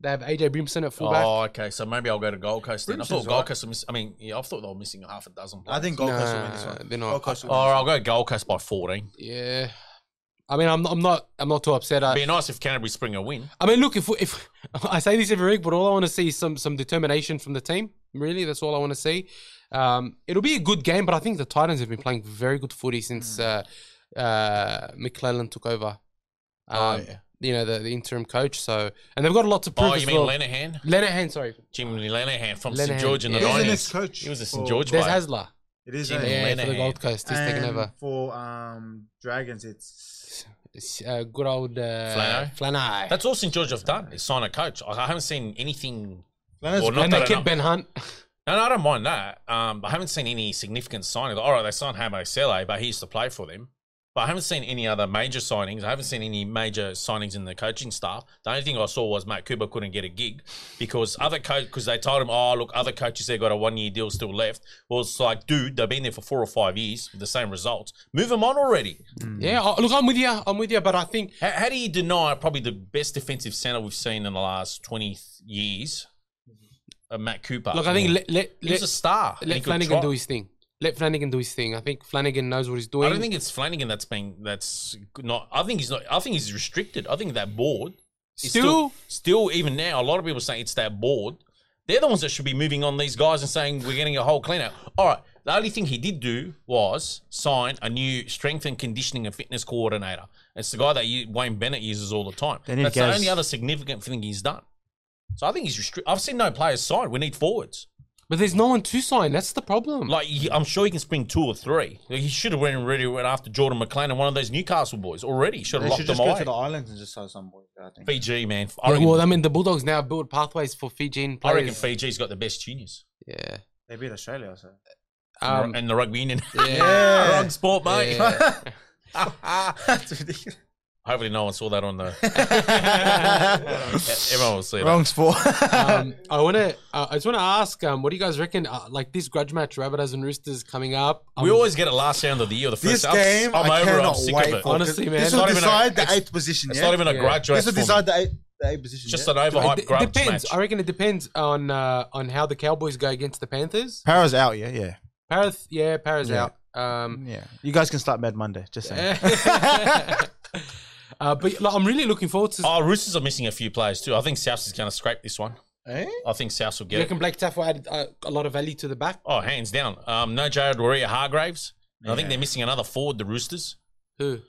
Speaker 1: they have AJ Brimson at fullback.
Speaker 2: Oh, okay. So maybe I'll go to Gold Coast then. I thought Gold
Speaker 4: right.
Speaker 2: Coast. Were miss- I mean, yeah, I thought they were missing a half a dozen. Players.
Speaker 4: I think Gold Coast will win
Speaker 1: Nah,
Speaker 4: this one.
Speaker 1: they're not.
Speaker 4: Gold Coast will
Speaker 2: Oh,
Speaker 4: win this
Speaker 2: I'll go Gold Coast by 14.
Speaker 1: Yeah. I mean, I'm not, I'm not, I'm not too upset.
Speaker 2: It'd be nice if Canterbury spring a win.
Speaker 1: I mean, look, if if I say this every week, but all I want to see is some some determination from the team. Really, that's all I want to see. Um, it'll be a good game, but I think the Titans have been playing very good footy since uh, uh, McClellan took over. Um,
Speaker 2: Oh, yeah.
Speaker 1: You know, the, the interim coach. So, and they've got a lot to prove
Speaker 2: Oh,
Speaker 1: as
Speaker 2: you mean
Speaker 1: well.
Speaker 2: Lenihan?
Speaker 1: Lenihan, sorry.
Speaker 2: Jimmy Lenihan from
Speaker 1: Lenihan,
Speaker 2: St George in the
Speaker 1: yeah.
Speaker 4: He's the
Speaker 2: 90s.
Speaker 4: coach
Speaker 2: He was a St George
Speaker 1: There's
Speaker 2: player.
Speaker 1: Hasler.
Speaker 4: It is.
Speaker 2: Jimmy
Speaker 1: Yeah,
Speaker 2: Lenihan.
Speaker 1: for the Gold Coast. He's taken over.
Speaker 4: for um Dragons. It's
Speaker 1: It's, uh, good old uh,
Speaker 2: Flano?
Speaker 1: Flano.
Speaker 2: That's all St George have done is sign a coach. I I haven't seen anything.
Speaker 4: Flana's
Speaker 2: Well, not
Speaker 1: and
Speaker 2: that
Speaker 1: they
Speaker 2: I
Speaker 1: kept. Ben Hunt.
Speaker 2: No, no, I don't mind that. Um, I haven't seen any significant signing. All right, they signed Hame Sele, but he used to play for them. But I haven't seen any other major signings. I haven't seen any major signings in the coaching staff. The only thing I saw was Matt Cooper couldn't get a gig because other coach because they told him, oh look, other coaches there got a one year deal still left. Well, it's like, dude, they've been there for four or five years with the same results. Move them on already. Mm.
Speaker 1: yeah, oh, look, I'm with you. I'm with you, but I think
Speaker 2: How, how do you deny probably the best defensive center we've seen in the last twenty years? Mm-hmm. Uh, Matt Cooper.
Speaker 1: look, I think mm. let let
Speaker 2: he was
Speaker 1: let,
Speaker 2: a star.
Speaker 1: let Flanagan do his thing. Let Flanagan do his thing. I think Flanagan knows what he's doing.
Speaker 2: I don't think it's Flanagan that's being that's not. I think he's not. I think he's restricted. I think that board is
Speaker 1: Still-
Speaker 2: still, even now, a lot of people say it's that board. They're the ones that should be moving on these guys and saying we're getting a whole clean out. All right. The only thing he did do was sign a new strength and conditioning and fitness coordinator. It's the guy that you, Wayne Bennett uses all the time.
Speaker 4: They need
Speaker 2: That's the only other significant thing he's done. So I think he's restricted. I've seen no players sign. We need forwards.
Speaker 1: But there's no one to sign. That's the problem.
Speaker 2: Like I'm sure he can spring two or three. Like, he should have went already went after Jordan McLean and one of those Newcastle boys already. Should
Speaker 4: they
Speaker 2: have locked
Speaker 4: should
Speaker 2: them
Speaker 4: just go to the islands and just sell some boys. I think.
Speaker 2: Fiji man, I
Speaker 1: Yeah,
Speaker 2: reckon,
Speaker 1: well, I mean, the Bulldogs now build pathways for Fijian
Speaker 2: I reckon Fiji's got the best juniors
Speaker 1: Yeah.
Speaker 4: They beat Australia, so.
Speaker 1: Um,
Speaker 2: and the rugby union.
Speaker 1: yeah.
Speaker 2: Wrong sport, mate.
Speaker 1: Yeah.
Speaker 4: That's ridiculous.
Speaker 2: Hopefully, no one saw that on the. Everyone will see that.
Speaker 4: Wrong sport.
Speaker 1: um, I want to. Uh, I just want to ask. Um, what do you guys reckon? Uh, like this grudge match, Rabbitohs and Roosters coming up.
Speaker 2: We
Speaker 1: Um,
Speaker 2: always get a last round of the year. The first
Speaker 4: this
Speaker 2: I'm-
Speaker 4: game,
Speaker 2: I'm,
Speaker 4: I
Speaker 2: over. I'm sick
Speaker 4: wait
Speaker 2: of it.
Speaker 4: for.
Speaker 1: Honestly, man.
Speaker 4: this
Speaker 1: It's
Speaker 4: will
Speaker 2: not even a-
Speaker 4: decide the eighth position.
Speaker 2: It's
Speaker 4: yeah?
Speaker 2: not even a
Speaker 1: Yeah.
Speaker 2: grudge race.
Speaker 4: This will
Speaker 2: for
Speaker 4: decide the eighth, the eighth position.
Speaker 2: Just
Speaker 4: yeah?
Speaker 2: an overhyped
Speaker 1: it,
Speaker 2: grudge
Speaker 1: it depends.
Speaker 2: match.
Speaker 1: I reckon it depends on uh, on how the Cowboys go against the Panthers.
Speaker 4: Para's out, yeah, yeah,
Speaker 1: Parath, yeah, Para's
Speaker 4: Yeah.
Speaker 1: out. Um,
Speaker 4: yeah. You guys can start Mad Monday. Just saying.
Speaker 1: uh, but like, I'm really looking forward to.
Speaker 2: Oh, Roosters are missing a few players too. I think South is going to scrape this one.
Speaker 4: Eh?
Speaker 2: I think South will
Speaker 1: you
Speaker 2: get it.
Speaker 1: reckon Blake Taaffe will add uh, a lot of value to the back?
Speaker 2: Oh, hands down. Um, no Jared Waerea-Hargreaves. And I think they're missing another forward, the Roosters.
Speaker 1: Who?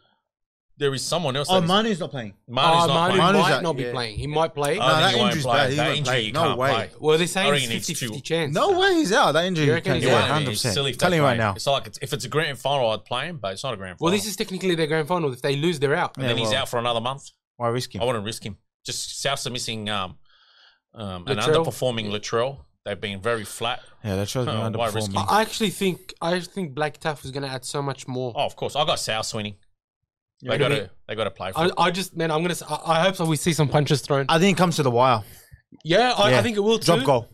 Speaker 2: There is someone else.
Speaker 4: Oh,
Speaker 2: that is-
Speaker 4: Manu's not playing.
Speaker 2: Manu's
Speaker 1: oh,
Speaker 2: not
Speaker 1: Manu
Speaker 2: playing.
Speaker 4: Manu's
Speaker 1: might
Speaker 4: out,
Speaker 1: not be
Speaker 4: yeah.
Speaker 1: playing. He might play.
Speaker 2: I
Speaker 4: No, that injury's
Speaker 2: play.
Speaker 4: bad. He
Speaker 2: That injury,
Speaker 4: play. No
Speaker 2: can't
Speaker 4: way.
Speaker 2: play.
Speaker 1: well, they're saying it's 50, 50 chance.
Speaker 4: No way he's out. That injury.
Speaker 1: You reckon
Speaker 4: can
Speaker 1: he's
Speaker 2: He
Speaker 4: get
Speaker 1: out?
Speaker 2: won't.
Speaker 4: hundred
Speaker 2: It's
Speaker 4: percent.
Speaker 2: silly if
Speaker 4: Tell
Speaker 2: they
Speaker 4: you right now.
Speaker 2: It's like it's, if it's a grand final, I'd play him, but it's not a grand final.
Speaker 1: Well, this is technically their grand final. If they lose, they're out.
Speaker 2: and
Speaker 4: Yeah,
Speaker 2: then he's out for another month.
Speaker 3: Why risk him?
Speaker 2: I wouldn't risk him. Just Souths are missing um, um, an
Speaker 1: Latrell?
Speaker 2: underperforming Latrell. They've been very flat.
Speaker 3: Yeah, that shows me
Speaker 2: why risk
Speaker 3: underperforming.
Speaker 1: I actually think I think Blake Taaffe is going to add so much more.
Speaker 2: Oh, of course, I got South winning.
Speaker 3: Yeah,
Speaker 2: they got
Speaker 1: maybe-
Speaker 2: to they got to play for
Speaker 1: I,
Speaker 2: it.
Speaker 1: I just man, I'm gonna. s- I, I hope so. We see some punches thrown.
Speaker 3: I think it comes to the wire.
Speaker 1: yeah, I,
Speaker 3: Yeah.
Speaker 1: I think it will too.
Speaker 3: Drop goal.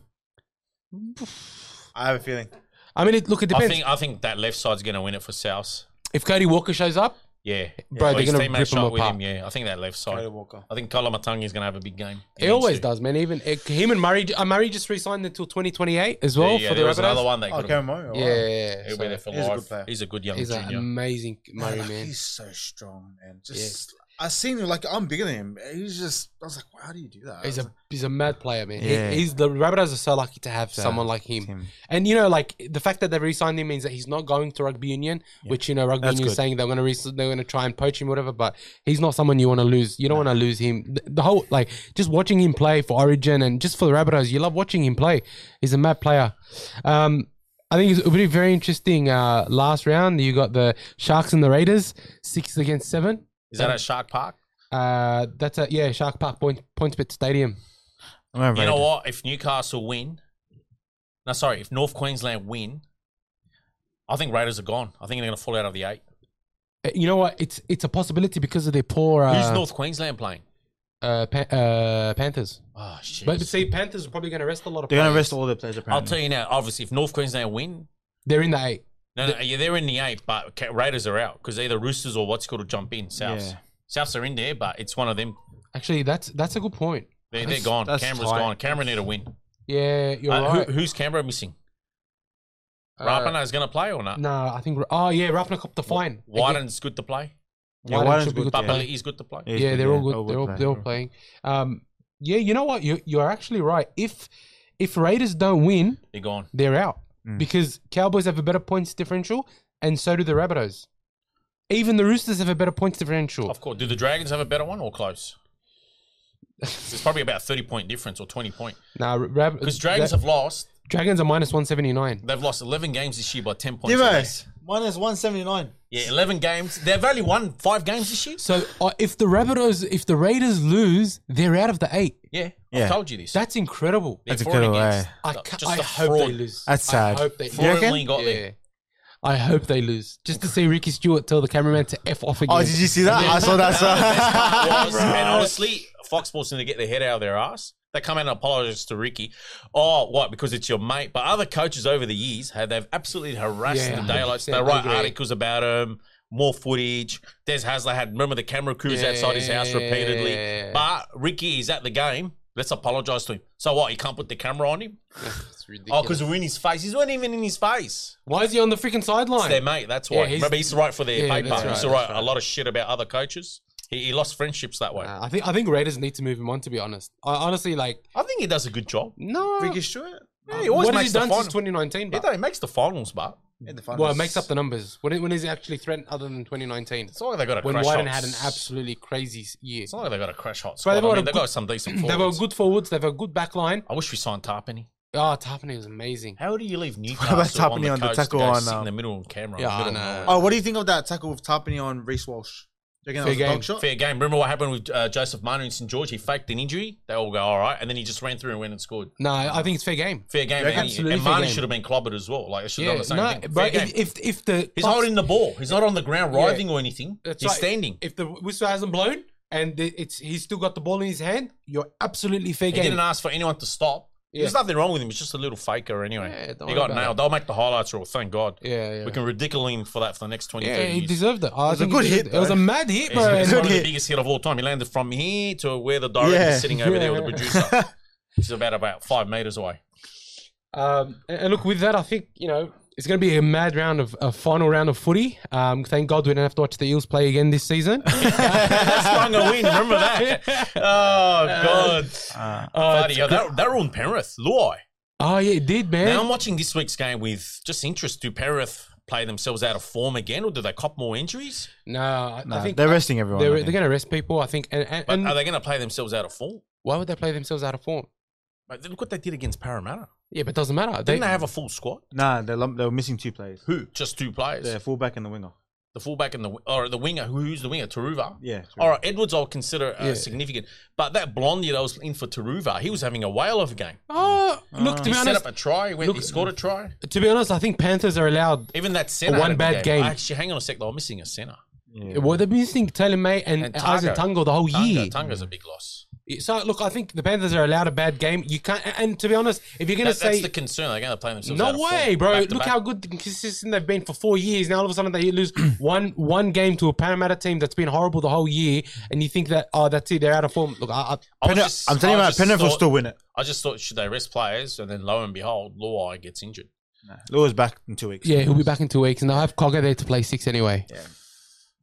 Speaker 3: I have a feeling.
Speaker 1: I mean, it, look, it
Speaker 2: I
Speaker 1: depends.
Speaker 2: think I think that left side's going to win it for South.
Speaker 1: if Cody Walker shows up,
Speaker 2: Yeah,
Speaker 1: Bro,
Speaker 2: Well,
Speaker 1: they're gonna
Speaker 2: teammates
Speaker 1: rip him
Speaker 2: shot with
Speaker 1: apart.
Speaker 2: him. Yeah, I think that left side.
Speaker 3: Walker.
Speaker 2: I think Koloamatangi is going to have a big game.
Speaker 1: he
Speaker 2: needs
Speaker 1: always
Speaker 2: to.
Speaker 1: does, man. Even eh, him and Murray. Uh, Murray just re-signed until 2028 as well
Speaker 2: Yeah, yeah,
Speaker 1: for the
Speaker 2: there was another one that
Speaker 3: Oh,
Speaker 2: could
Speaker 3: Cameron
Speaker 2: have.
Speaker 3: Murray. wow.
Speaker 1: Yeah,
Speaker 2: He'll
Speaker 1: so
Speaker 2: be there for
Speaker 3: He's a
Speaker 2: life.
Speaker 3: good player.
Speaker 2: He's a good young
Speaker 1: he's an amazing Murray
Speaker 4: Man,
Speaker 1: man.
Speaker 4: He's so strong, man. Just I seen him like I'm bigger than him. He's just I was like, wow, how do you do that?
Speaker 1: He's
Speaker 4: I was
Speaker 1: a he's a mad player, man. He- he's the Rabbitohs are so lucky to have someone like him.
Speaker 3: Him.
Speaker 1: And you know, like the fact that they re-signed him means that he's not going to rugby union, which you know rugby
Speaker 3: That's
Speaker 1: union is saying they're going to re- they're going to try and poach him, whatever. But he's not someone you want to lose. You don't want to lose him. The, the whole like just watching him play for Origin and just for the Rabbitohs, you love watching him play. He's a mad player. Um, I think it's a very very interesting. Uh, last round, you got the Sharks and the Raiders, six against seven.
Speaker 2: Is that at Shark Park?
Speaker 1: Uh, that's a yeah, Shark Park Point Pointsbet Stadium.
Speaker 3: I'm
Speaker 2: You know what? If Newcastle win, no, sorry, if North Queensland win, I think Raiders are gone. I think they're going to fall out of the eight.
Speaker 1: Uh, You know what? It's it's a possibility because of their poor uh,
Speaker 2: Who's North Queensland playing?
Speaker 1: uh, pa- uh, Panthers.
Speaker 2: Oh shit!
Speaker 1: But, but see, Panthers are probably going to rest a lot of.
Speaker 3: They're going to
Speaker 1: players.
Speaker 3: rest all their players Apparently.
Speaker 2: I'll tell you now. Obviously, if North Queensland win,
Speaker 1: They're in the eight.
Speaker 2: No, no, yeah, they're in the eight, but Raiders are out because either Roosters or what's called to jump in. Souths,
Speaker 3: Yeah.
Speaker 2: Souths are in there, but it's one of them.
Speaker 1: Actually, that's that's a good point.
Speaker 2: They're, they're
Speaker 3: That's-
Speaker 2: gone.
Speaker 3: that's
Speaker 2: Canberra's
Speaker 3: tight.
Speaker 2: gone. Canberra need a win.
Speaker 1: Yeah, you're
Speaker 2: Uh, who-
Speaker 1: right.
Speaker 2: who's Canberra missing?
Speaker 1: Uh,
Speaker 2: Rapana is going to play or not?
Speaker 1: No, I think. Oh yeah, Rapana copped the fine.
Speaker 2: Wighton's good to play.
Speaker 3: Yeah,
Speaker 1: Wighton
Speaker 3: Wighton's
Speaker 1: should be
Speaker 3: good
Speaker 1: good.
Speaker 3: to
Speaker 1: to
Speaker 2: But
Speaker 1: play.
Speaker 2: Good to play.
Speaker 3: He's
Speaker 1: Yeah, they're all good. They're all they're all playing. Um, yeah, you know what? You you are actually right. If if Raiders don't win,
Speaker 2: They're gone.
Speaker 1: they're out
Speaker 3: Mm.
Speaker 1: because Cowboys have a better points differential, and so do the Rabbitohs. Even the Roosters have a better points differential.
Speaker 2: Of course. Do the Dragons have a better one or close? It's probably about 30 point difference or 20 point.
Speaker 1: Nah, Rab-
Speaker 2: Because Dragons
Speaker 1: Dra-
Speaker 2: have lost.
Speaker 1: Dragons are minus one seventy nine.
Speaker 2: They've lost 11 games this year by 10 points.
Speaker 4: Divo,
Speaker 2: or
Speaker 4: minus one seventy nine.
Speaker 2: Yeah, 11 games. They've only won five games this year.
Speaker 1: So uh, if the Rabbitohs, if the Raiders lose, they're out of the eight.
Speaker 2: Yeah,
Speaker 3: Yeah.
Speaker 2: I've told you this.
Speaker 1: That's incredible.
Speaker 2: They're
Speaker 3: That's
Speaker 2: for and
Speaker 3: incredible,
Speaker 2: against.
Speaker 3: eh?
Speaker 1: I,
Speaker 2: Just
Speaker 1: ca-
Speaker 2: the
Speaker 1: hope
Speaker 2: fraud.
Speaker 1: they lose.
Speaker 3: That's
Speaker 1: I
Speaker 3: sad.
Speaker 1: hope they
Speaker 2: Fraud
Speaker 3: reckon?
Speaker 2: only got
Speaker 1: yeah.
Speaker 2: there.
Speaker 1: I hope they lose. Just to see Ricky Stuart tell the cameraman to F off again.
Speaker 3: Oh, did you see that? I saw that.
Speaker 2: No, part was,
Speaker 3: Bro.
Speaker 2: and honestly, Fox Sports need to get their head out of their ass. They come out and apologize to Ricky. Oh, what? Because it's your mate. But other coaches over the years have they've absolutely harassed
Speaker 1: Yeah,
Speaker 2: the daylights. They
Speaker 1: 100%
Speaker 2: write
Speaker 1: agree.
Speaker 2: articles about him, more footage. Des Hasler had remember the camera crews
Speaker 1: Yeah,
Speaker 2: outside his house repeatedly.
Speaker 1: yeah.
Speaker 2: But Ricky is at the game. Let's apologize to him. So what? He can't put the camera on him?
Speaker 1: It's
Speaker 2: Oh, because we're in his face. He's not even in his face.
Speaker 1: Why is he on the freaking sideline?
Speaker 2: It's their mate. That's
Speaker 1: Yeah,
Speaker 2: why.
Speaker 1: he's-
Speaker 2: Remember, he used to write for their
Speaker 1: Yeah,
Speaker 2: paper.
Speaker 1: that's
Speaker 2: he used
Speaker 1: right,
Speaker 2: to
Speaker 1: that's
Speaker 2: write a lot of shit about other coaches. He, he lost friendships that way.
Speaker 1: Nah, I think I think Raiders need to move him on. To be honest, I, honestly, like
Speaker 2: I think he does a good job.
Speaker 1: no.
Speaker 4: Ricky Stuart
Speaker 2: Yeah, he always
Speaker 1: what has
Speaker 2: makes
Speaker 1: he
Speaker 2: the
Speaker 1: done
Speaker 2: final.
Speaker 1: since 2019?
Speaker 2: He,
Speaker 1: But?
Speaker 2: don't- he makes the finals, but
Speaker 4: in the finals.
Speaker 1: Well, it makes up the numbers. When, when is it actually threatened other than 2019?
Speaker 2: it's not like they got a
Speaker 1: When
Speaker 2: crash
Speaker 1: Wighton
Speaker 2: hot.
Speaker 1: had an absolutely crazy year.
Speaker 2: It's not like they got a crash hot
Speaker 1: But
Speaker 2: squad.
Speaker 1: they've
Speaker 2: I
Speaker 1: got
Speaker 2: mean,
Speaker 1: a
Speaker 2: they've
Speaker 1: good-
Speaker 2: got some decent
Speaker 1: They've got good forwards. They've got a good back line.
Speaker 2: I wish we signed Tapine.
Speaker 1: Oh, Tapine was amazing.
Speaker 2: How do you leave
Speaker 3: about
Speaker 2: Newcastle on the,
Speaker 3: on the
Speaker 2: coast
Speaker 3: tackle
Speaker 2: to go
Speaker 3: on,
Speaker 2: sit in
Speaker 3: um,
Speaker 2: the middle of camera?
Speaker 1: Yeah, I
Speaker 2: middle of
Speaker 1: know.
Speaker 4: Oh, what do you think of that tackle with Tapine on Reece Walsh? Do you reckon that
Speaker 1: Fair game.
Speaker 4: shot?
Speaker 2: Fair game. Remember what happened with uh, Joseph Manu in St George? He faked an injury. They all go all right, and then he just ran through and went and scored.
Speaker 1: No, I think it's fair game.
Speaker 2: Fair game.
Speaker 1: Yeah,
Speaker 2: and,
Speaker 1: absolutely
Speaker 2: and
Speaker 1: fair
Speaker 2: Manu
Speaker 1: game.
Speaker 2: should have been clobbered as well. Like it should have
Speaker 1: Yeah,
Speaker 2: done the same
Speaker 1: no,
Speaker 2: thing. Fair
Speaker 1: but
Speaker 2: game.
Speaker 1: if, if if the
Speaker 2: He's holding the ball. He's not on the ground
Speaker 1: Yeah.
Speaker 2: writhing or anything.
Speaker 1: That's
Speaker 2: He's
Speaker 1: right.
Speaker 2: standing.
Speaker 1: if the whistle hasn't blown and it's he's still got the ball in his hand, you're absolutely fair
Speaker 2: He
Speaker 1: game.
Speaker 2: didn't ask for anyone to stop.
Speaker 1: Yeah.
Speaker 2: There's nothing wrong with him. It's just a little faker anyway.
Speaker 1: Yeah,
Speaker 2: he got nailed.
Speaker 1: it.
Speaker 2: They'll make the highlights rule. Thank God.
Speaker 1: Yeah, yeah.
Speaker 2: We can ridicule him for that for the next 20,
Speaker 1: yeah,
Speaker 2: 30
Speaker 1: he
Speaker 2: years.
Speaker 1: deserved it. I
Speaker 4: was a good hit,
Speaker 1: deserved It was a mad hit,
Speaker 2: It's,
Speaker 1: bro.
Speaker 2: it's
Speaker 1: and-
Speaker 2: one of the biggest hit of all time. He landed from here to where the director
Speaker 4: Yeah.
Speaker 2: sitting over there with the
Speaker 1: Yeah.
Speaker 2: producer. He's about about five meters away.
Speaker 1: Um, and, and look, with that, I think you know it's going to be a mad round of a final round of footy. Um, thank God we don't have to watch the Eels play again this season.
Speaker 2: Sprung a win. Remember that? Oh God,
Speaker 3: Uh,
Speaker 1: Uh,
Speaker 2: Buddy, yeah, that, that ruined Penrith. Luai.
Speaker 1: oh yeah, it did, man.
Speaker 2: Now I'm watching this week's game with just interest. Do Penrith play themselves out of form again, or do they cop more injuries?
Speaker 1: No, I,
Speaker 3: No,
Speaker 1: I think
Speaker 3: they're resting everyone.
Speaker 1: They're, they're going to rest people. I think, and, and,
Speaker 2: But
Speaker 1: and
Speaker 2: are they going to play themselves out of form?
Speaker 1: why would they play themselves out of form?
Speaker 2: Mate, look what they did against Parramatta.
Speaker 1: Yeah, but it doesn't matter.
Speaker 2: Didn't they have a full squad?
Speaker 3: Nah, they're, lump- they were missing two players.
Speaker 2: Who? Just two players.
Speaker 3: The fullback and the winger.
Speaker 2: The fullback and the or the winger. Who- Who's the winger? Turuva.
Speaker 3: Yeah.
Speaker 2: All right, Edwards I'll consider uh,
Speaker 1: Yeah.
Speaker 2: significant, but that Blondie that was in for Turuva, he was having a whale of a game.
Speaker 1: Oh, look. To
Speaker 2: He
Speaker 1: be
Speaker 2: set
Speaker 1: honest,
Speaker 2: up a try. He, went, he scored a try.
Speaker 1: to be honest, I think Panthers are allowed.
Speaker 2: Even that center.
Speaker 1: one bad
Speaker 2: big
Speaker 1: game.
Speaker 2: Actually, hang on a sec. They were missing a center.
Speaker 3: Yeah.
Speaker 1: Well, they've been missing Taylor May and,
Speaker 2: And
Speaker 1: and
Speaker 2: Tungo.
Speaker 1: Tungo the whole year.
Speaker 2: Tunga, Tunga's a big loss.
Speaker 1: So look, I think the Panthers are allowed a bad game. You can't. And to be honest, if you're going to
Speaker 2: That, that's the concern. They're going to play themselves. out
Speaker 1: no
Speaker 2: of
Speaker 1: way,
Speaker 2: form,
Speaker 1: bro, look
Speaker 2: back.
Speaker 1: how good and consistent they've been for four years. Now all of a sudden they lose one one game to a Parramatta team that's been horrible the whole year, and you think that oh that's it, they're out of form. Look, I, I,
Speaker 2: I was
Speaker 3: Penrith-
Speaker 2: just-
Speaker 3: I'm telling you,
Speaker 2: I
Speaker 3: about Penrith will still win it.
Speaker 2: I just thought should they rest players, and then lo and behold, Luai gets injured.
Speaker 3: Nah. Lua's back in two weeks.
Speaker 1: yeah, he'll be back in two weeks, and they'll have Cogger there to play six anyway.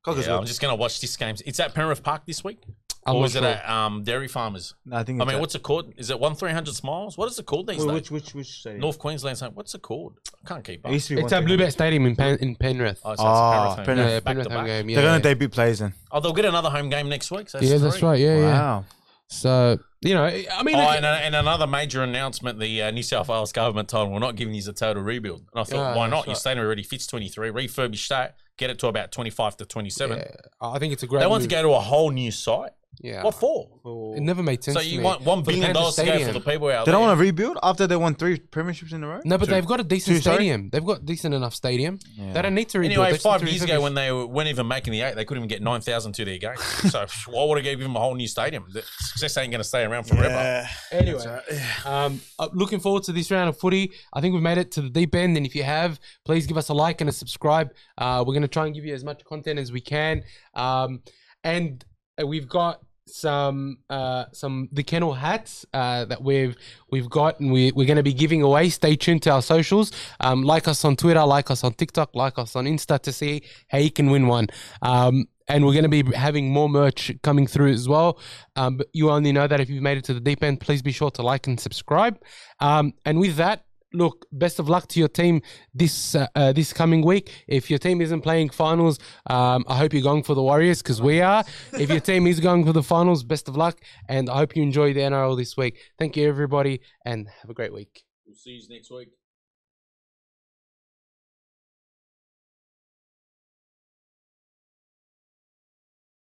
Speaker 3: Cogger's
Speaker 2: Yeah, I'm just going to watch this game. It's at Penrith Park this week,
Speaker 1: I'm
Speaker 2: or
Speaker 1: not
Speaker 2: is it
Speaker 1: sure.
Speaker 2: at um, Dairy Farmers?
Speaker 3: No, I think.
Speaker 2: I mean,
Speaker 3: a-
Speaker 2: what's it called? Is it one three hundred smiles? What is it called these
Speaker 3: Well,
Speaker 2: days?
Speaker 3: which which which stadium?
Speaker 2: North Queensland. saying- What's it called? I can't keep up.
Speaker 3: It used to be
Speaker 1: It's
Speaker 3: one
Speaker 1: at. Bluebet Stadium in Pen, in Penrith.
Speaker 2: Oh, so
Speaker 3: Ah,
Speaker 2: it's Penrith
Speaker 3: Penrith.
Speaker 1: yeah, Penrith home game. Yeah,
Speaker 3: They're gonna debut players then.
Speaker 2: Oh, they'll get another home game next week. So
Speaker 1: yeah, that's right. Yeah, yeah.
Speaker 3: Wow.
Speaker 1: So you know, I mean,
Speaker 2: Oh,
Speaker 1: like-
Speaker 2: and, and another major announcement: the uh, New South Wales government told them we're not giving you a total rebuild. And I thought,
Speaker 1: Yeah,
Speaker 2: why
Speaker 1: that's
Speaker 2: not? Your
Speaker 1: right.
Speaker 2: stadium already fits twenty three. Refurbish that, get it to about twenty five to twenty seven.
Speaker 1: yeah, I think it's a great.
Speaker 2: They want to go to a whole new site.
Speaker 1: Yeah,
Speaker 2: What for?
Speaker 1: it never made sense.
Speaker 2: So
Speaker 1: to
Speaker 2: you
Speaker 1: me.
Speaker 2: want one
Speaker 1: For the
Speaker 2: billion dollars to go for the people out
Speaker 3: They
Speaker 2: there?
Speaker 3: don't want to rebuild after they won three premierships in a row.
Speaker 1: No, but
Speaker 2: Two.
Speaker 1: they've got a decent
Speaker 3: Two, sorry?
Speaker 1: stadium. They've got decent enough stadium.
Speaker 3: Yeah.
Speaker 1: They don't need to rebuild.
Speaker 2: Anyway,
Speaker 1: They just need
Speaker 2: five
Speaker 1: to
Speaker 2: years
Speaker 1: refurbish.
Speaker 2: ago when they weren't even making the eight, they couldn't even get 9,000 to their games. so why would I give them a whole new stadium? The success ain't going to stay around forever.
Speaker 3: Yeah.
Speaker 1: Anyway, um, uh, looking forward to this round of footy. I think we've made it to the deep end, and if you have, please give us a like and a subscribe. Uh, we're going to try and give you as much content as we can, um, and uh, we've got some uh, some the kennel hats uh, that we've we've got, and we we're going to be giving away. Stay tuned to our socials. Um, like us on Twitter, like us on TikTok, like us on Insta to see how you can win one. Um, and we're going to be having more merch coming through as well. Um, but you only know that if you've made it to the deep end. Please be sure to like and subscribe. Um, and with that, look, best of luck to your team this uh, uh, this coming week. If your team isn't playing finals, um, I hope you're going for the Warriors because we are. if your team is going for the finals, best of luck, and I hope you enjoy the NRL this week. Thank you, everybody, and have a great week.
Speaker 2: We'll see you next week.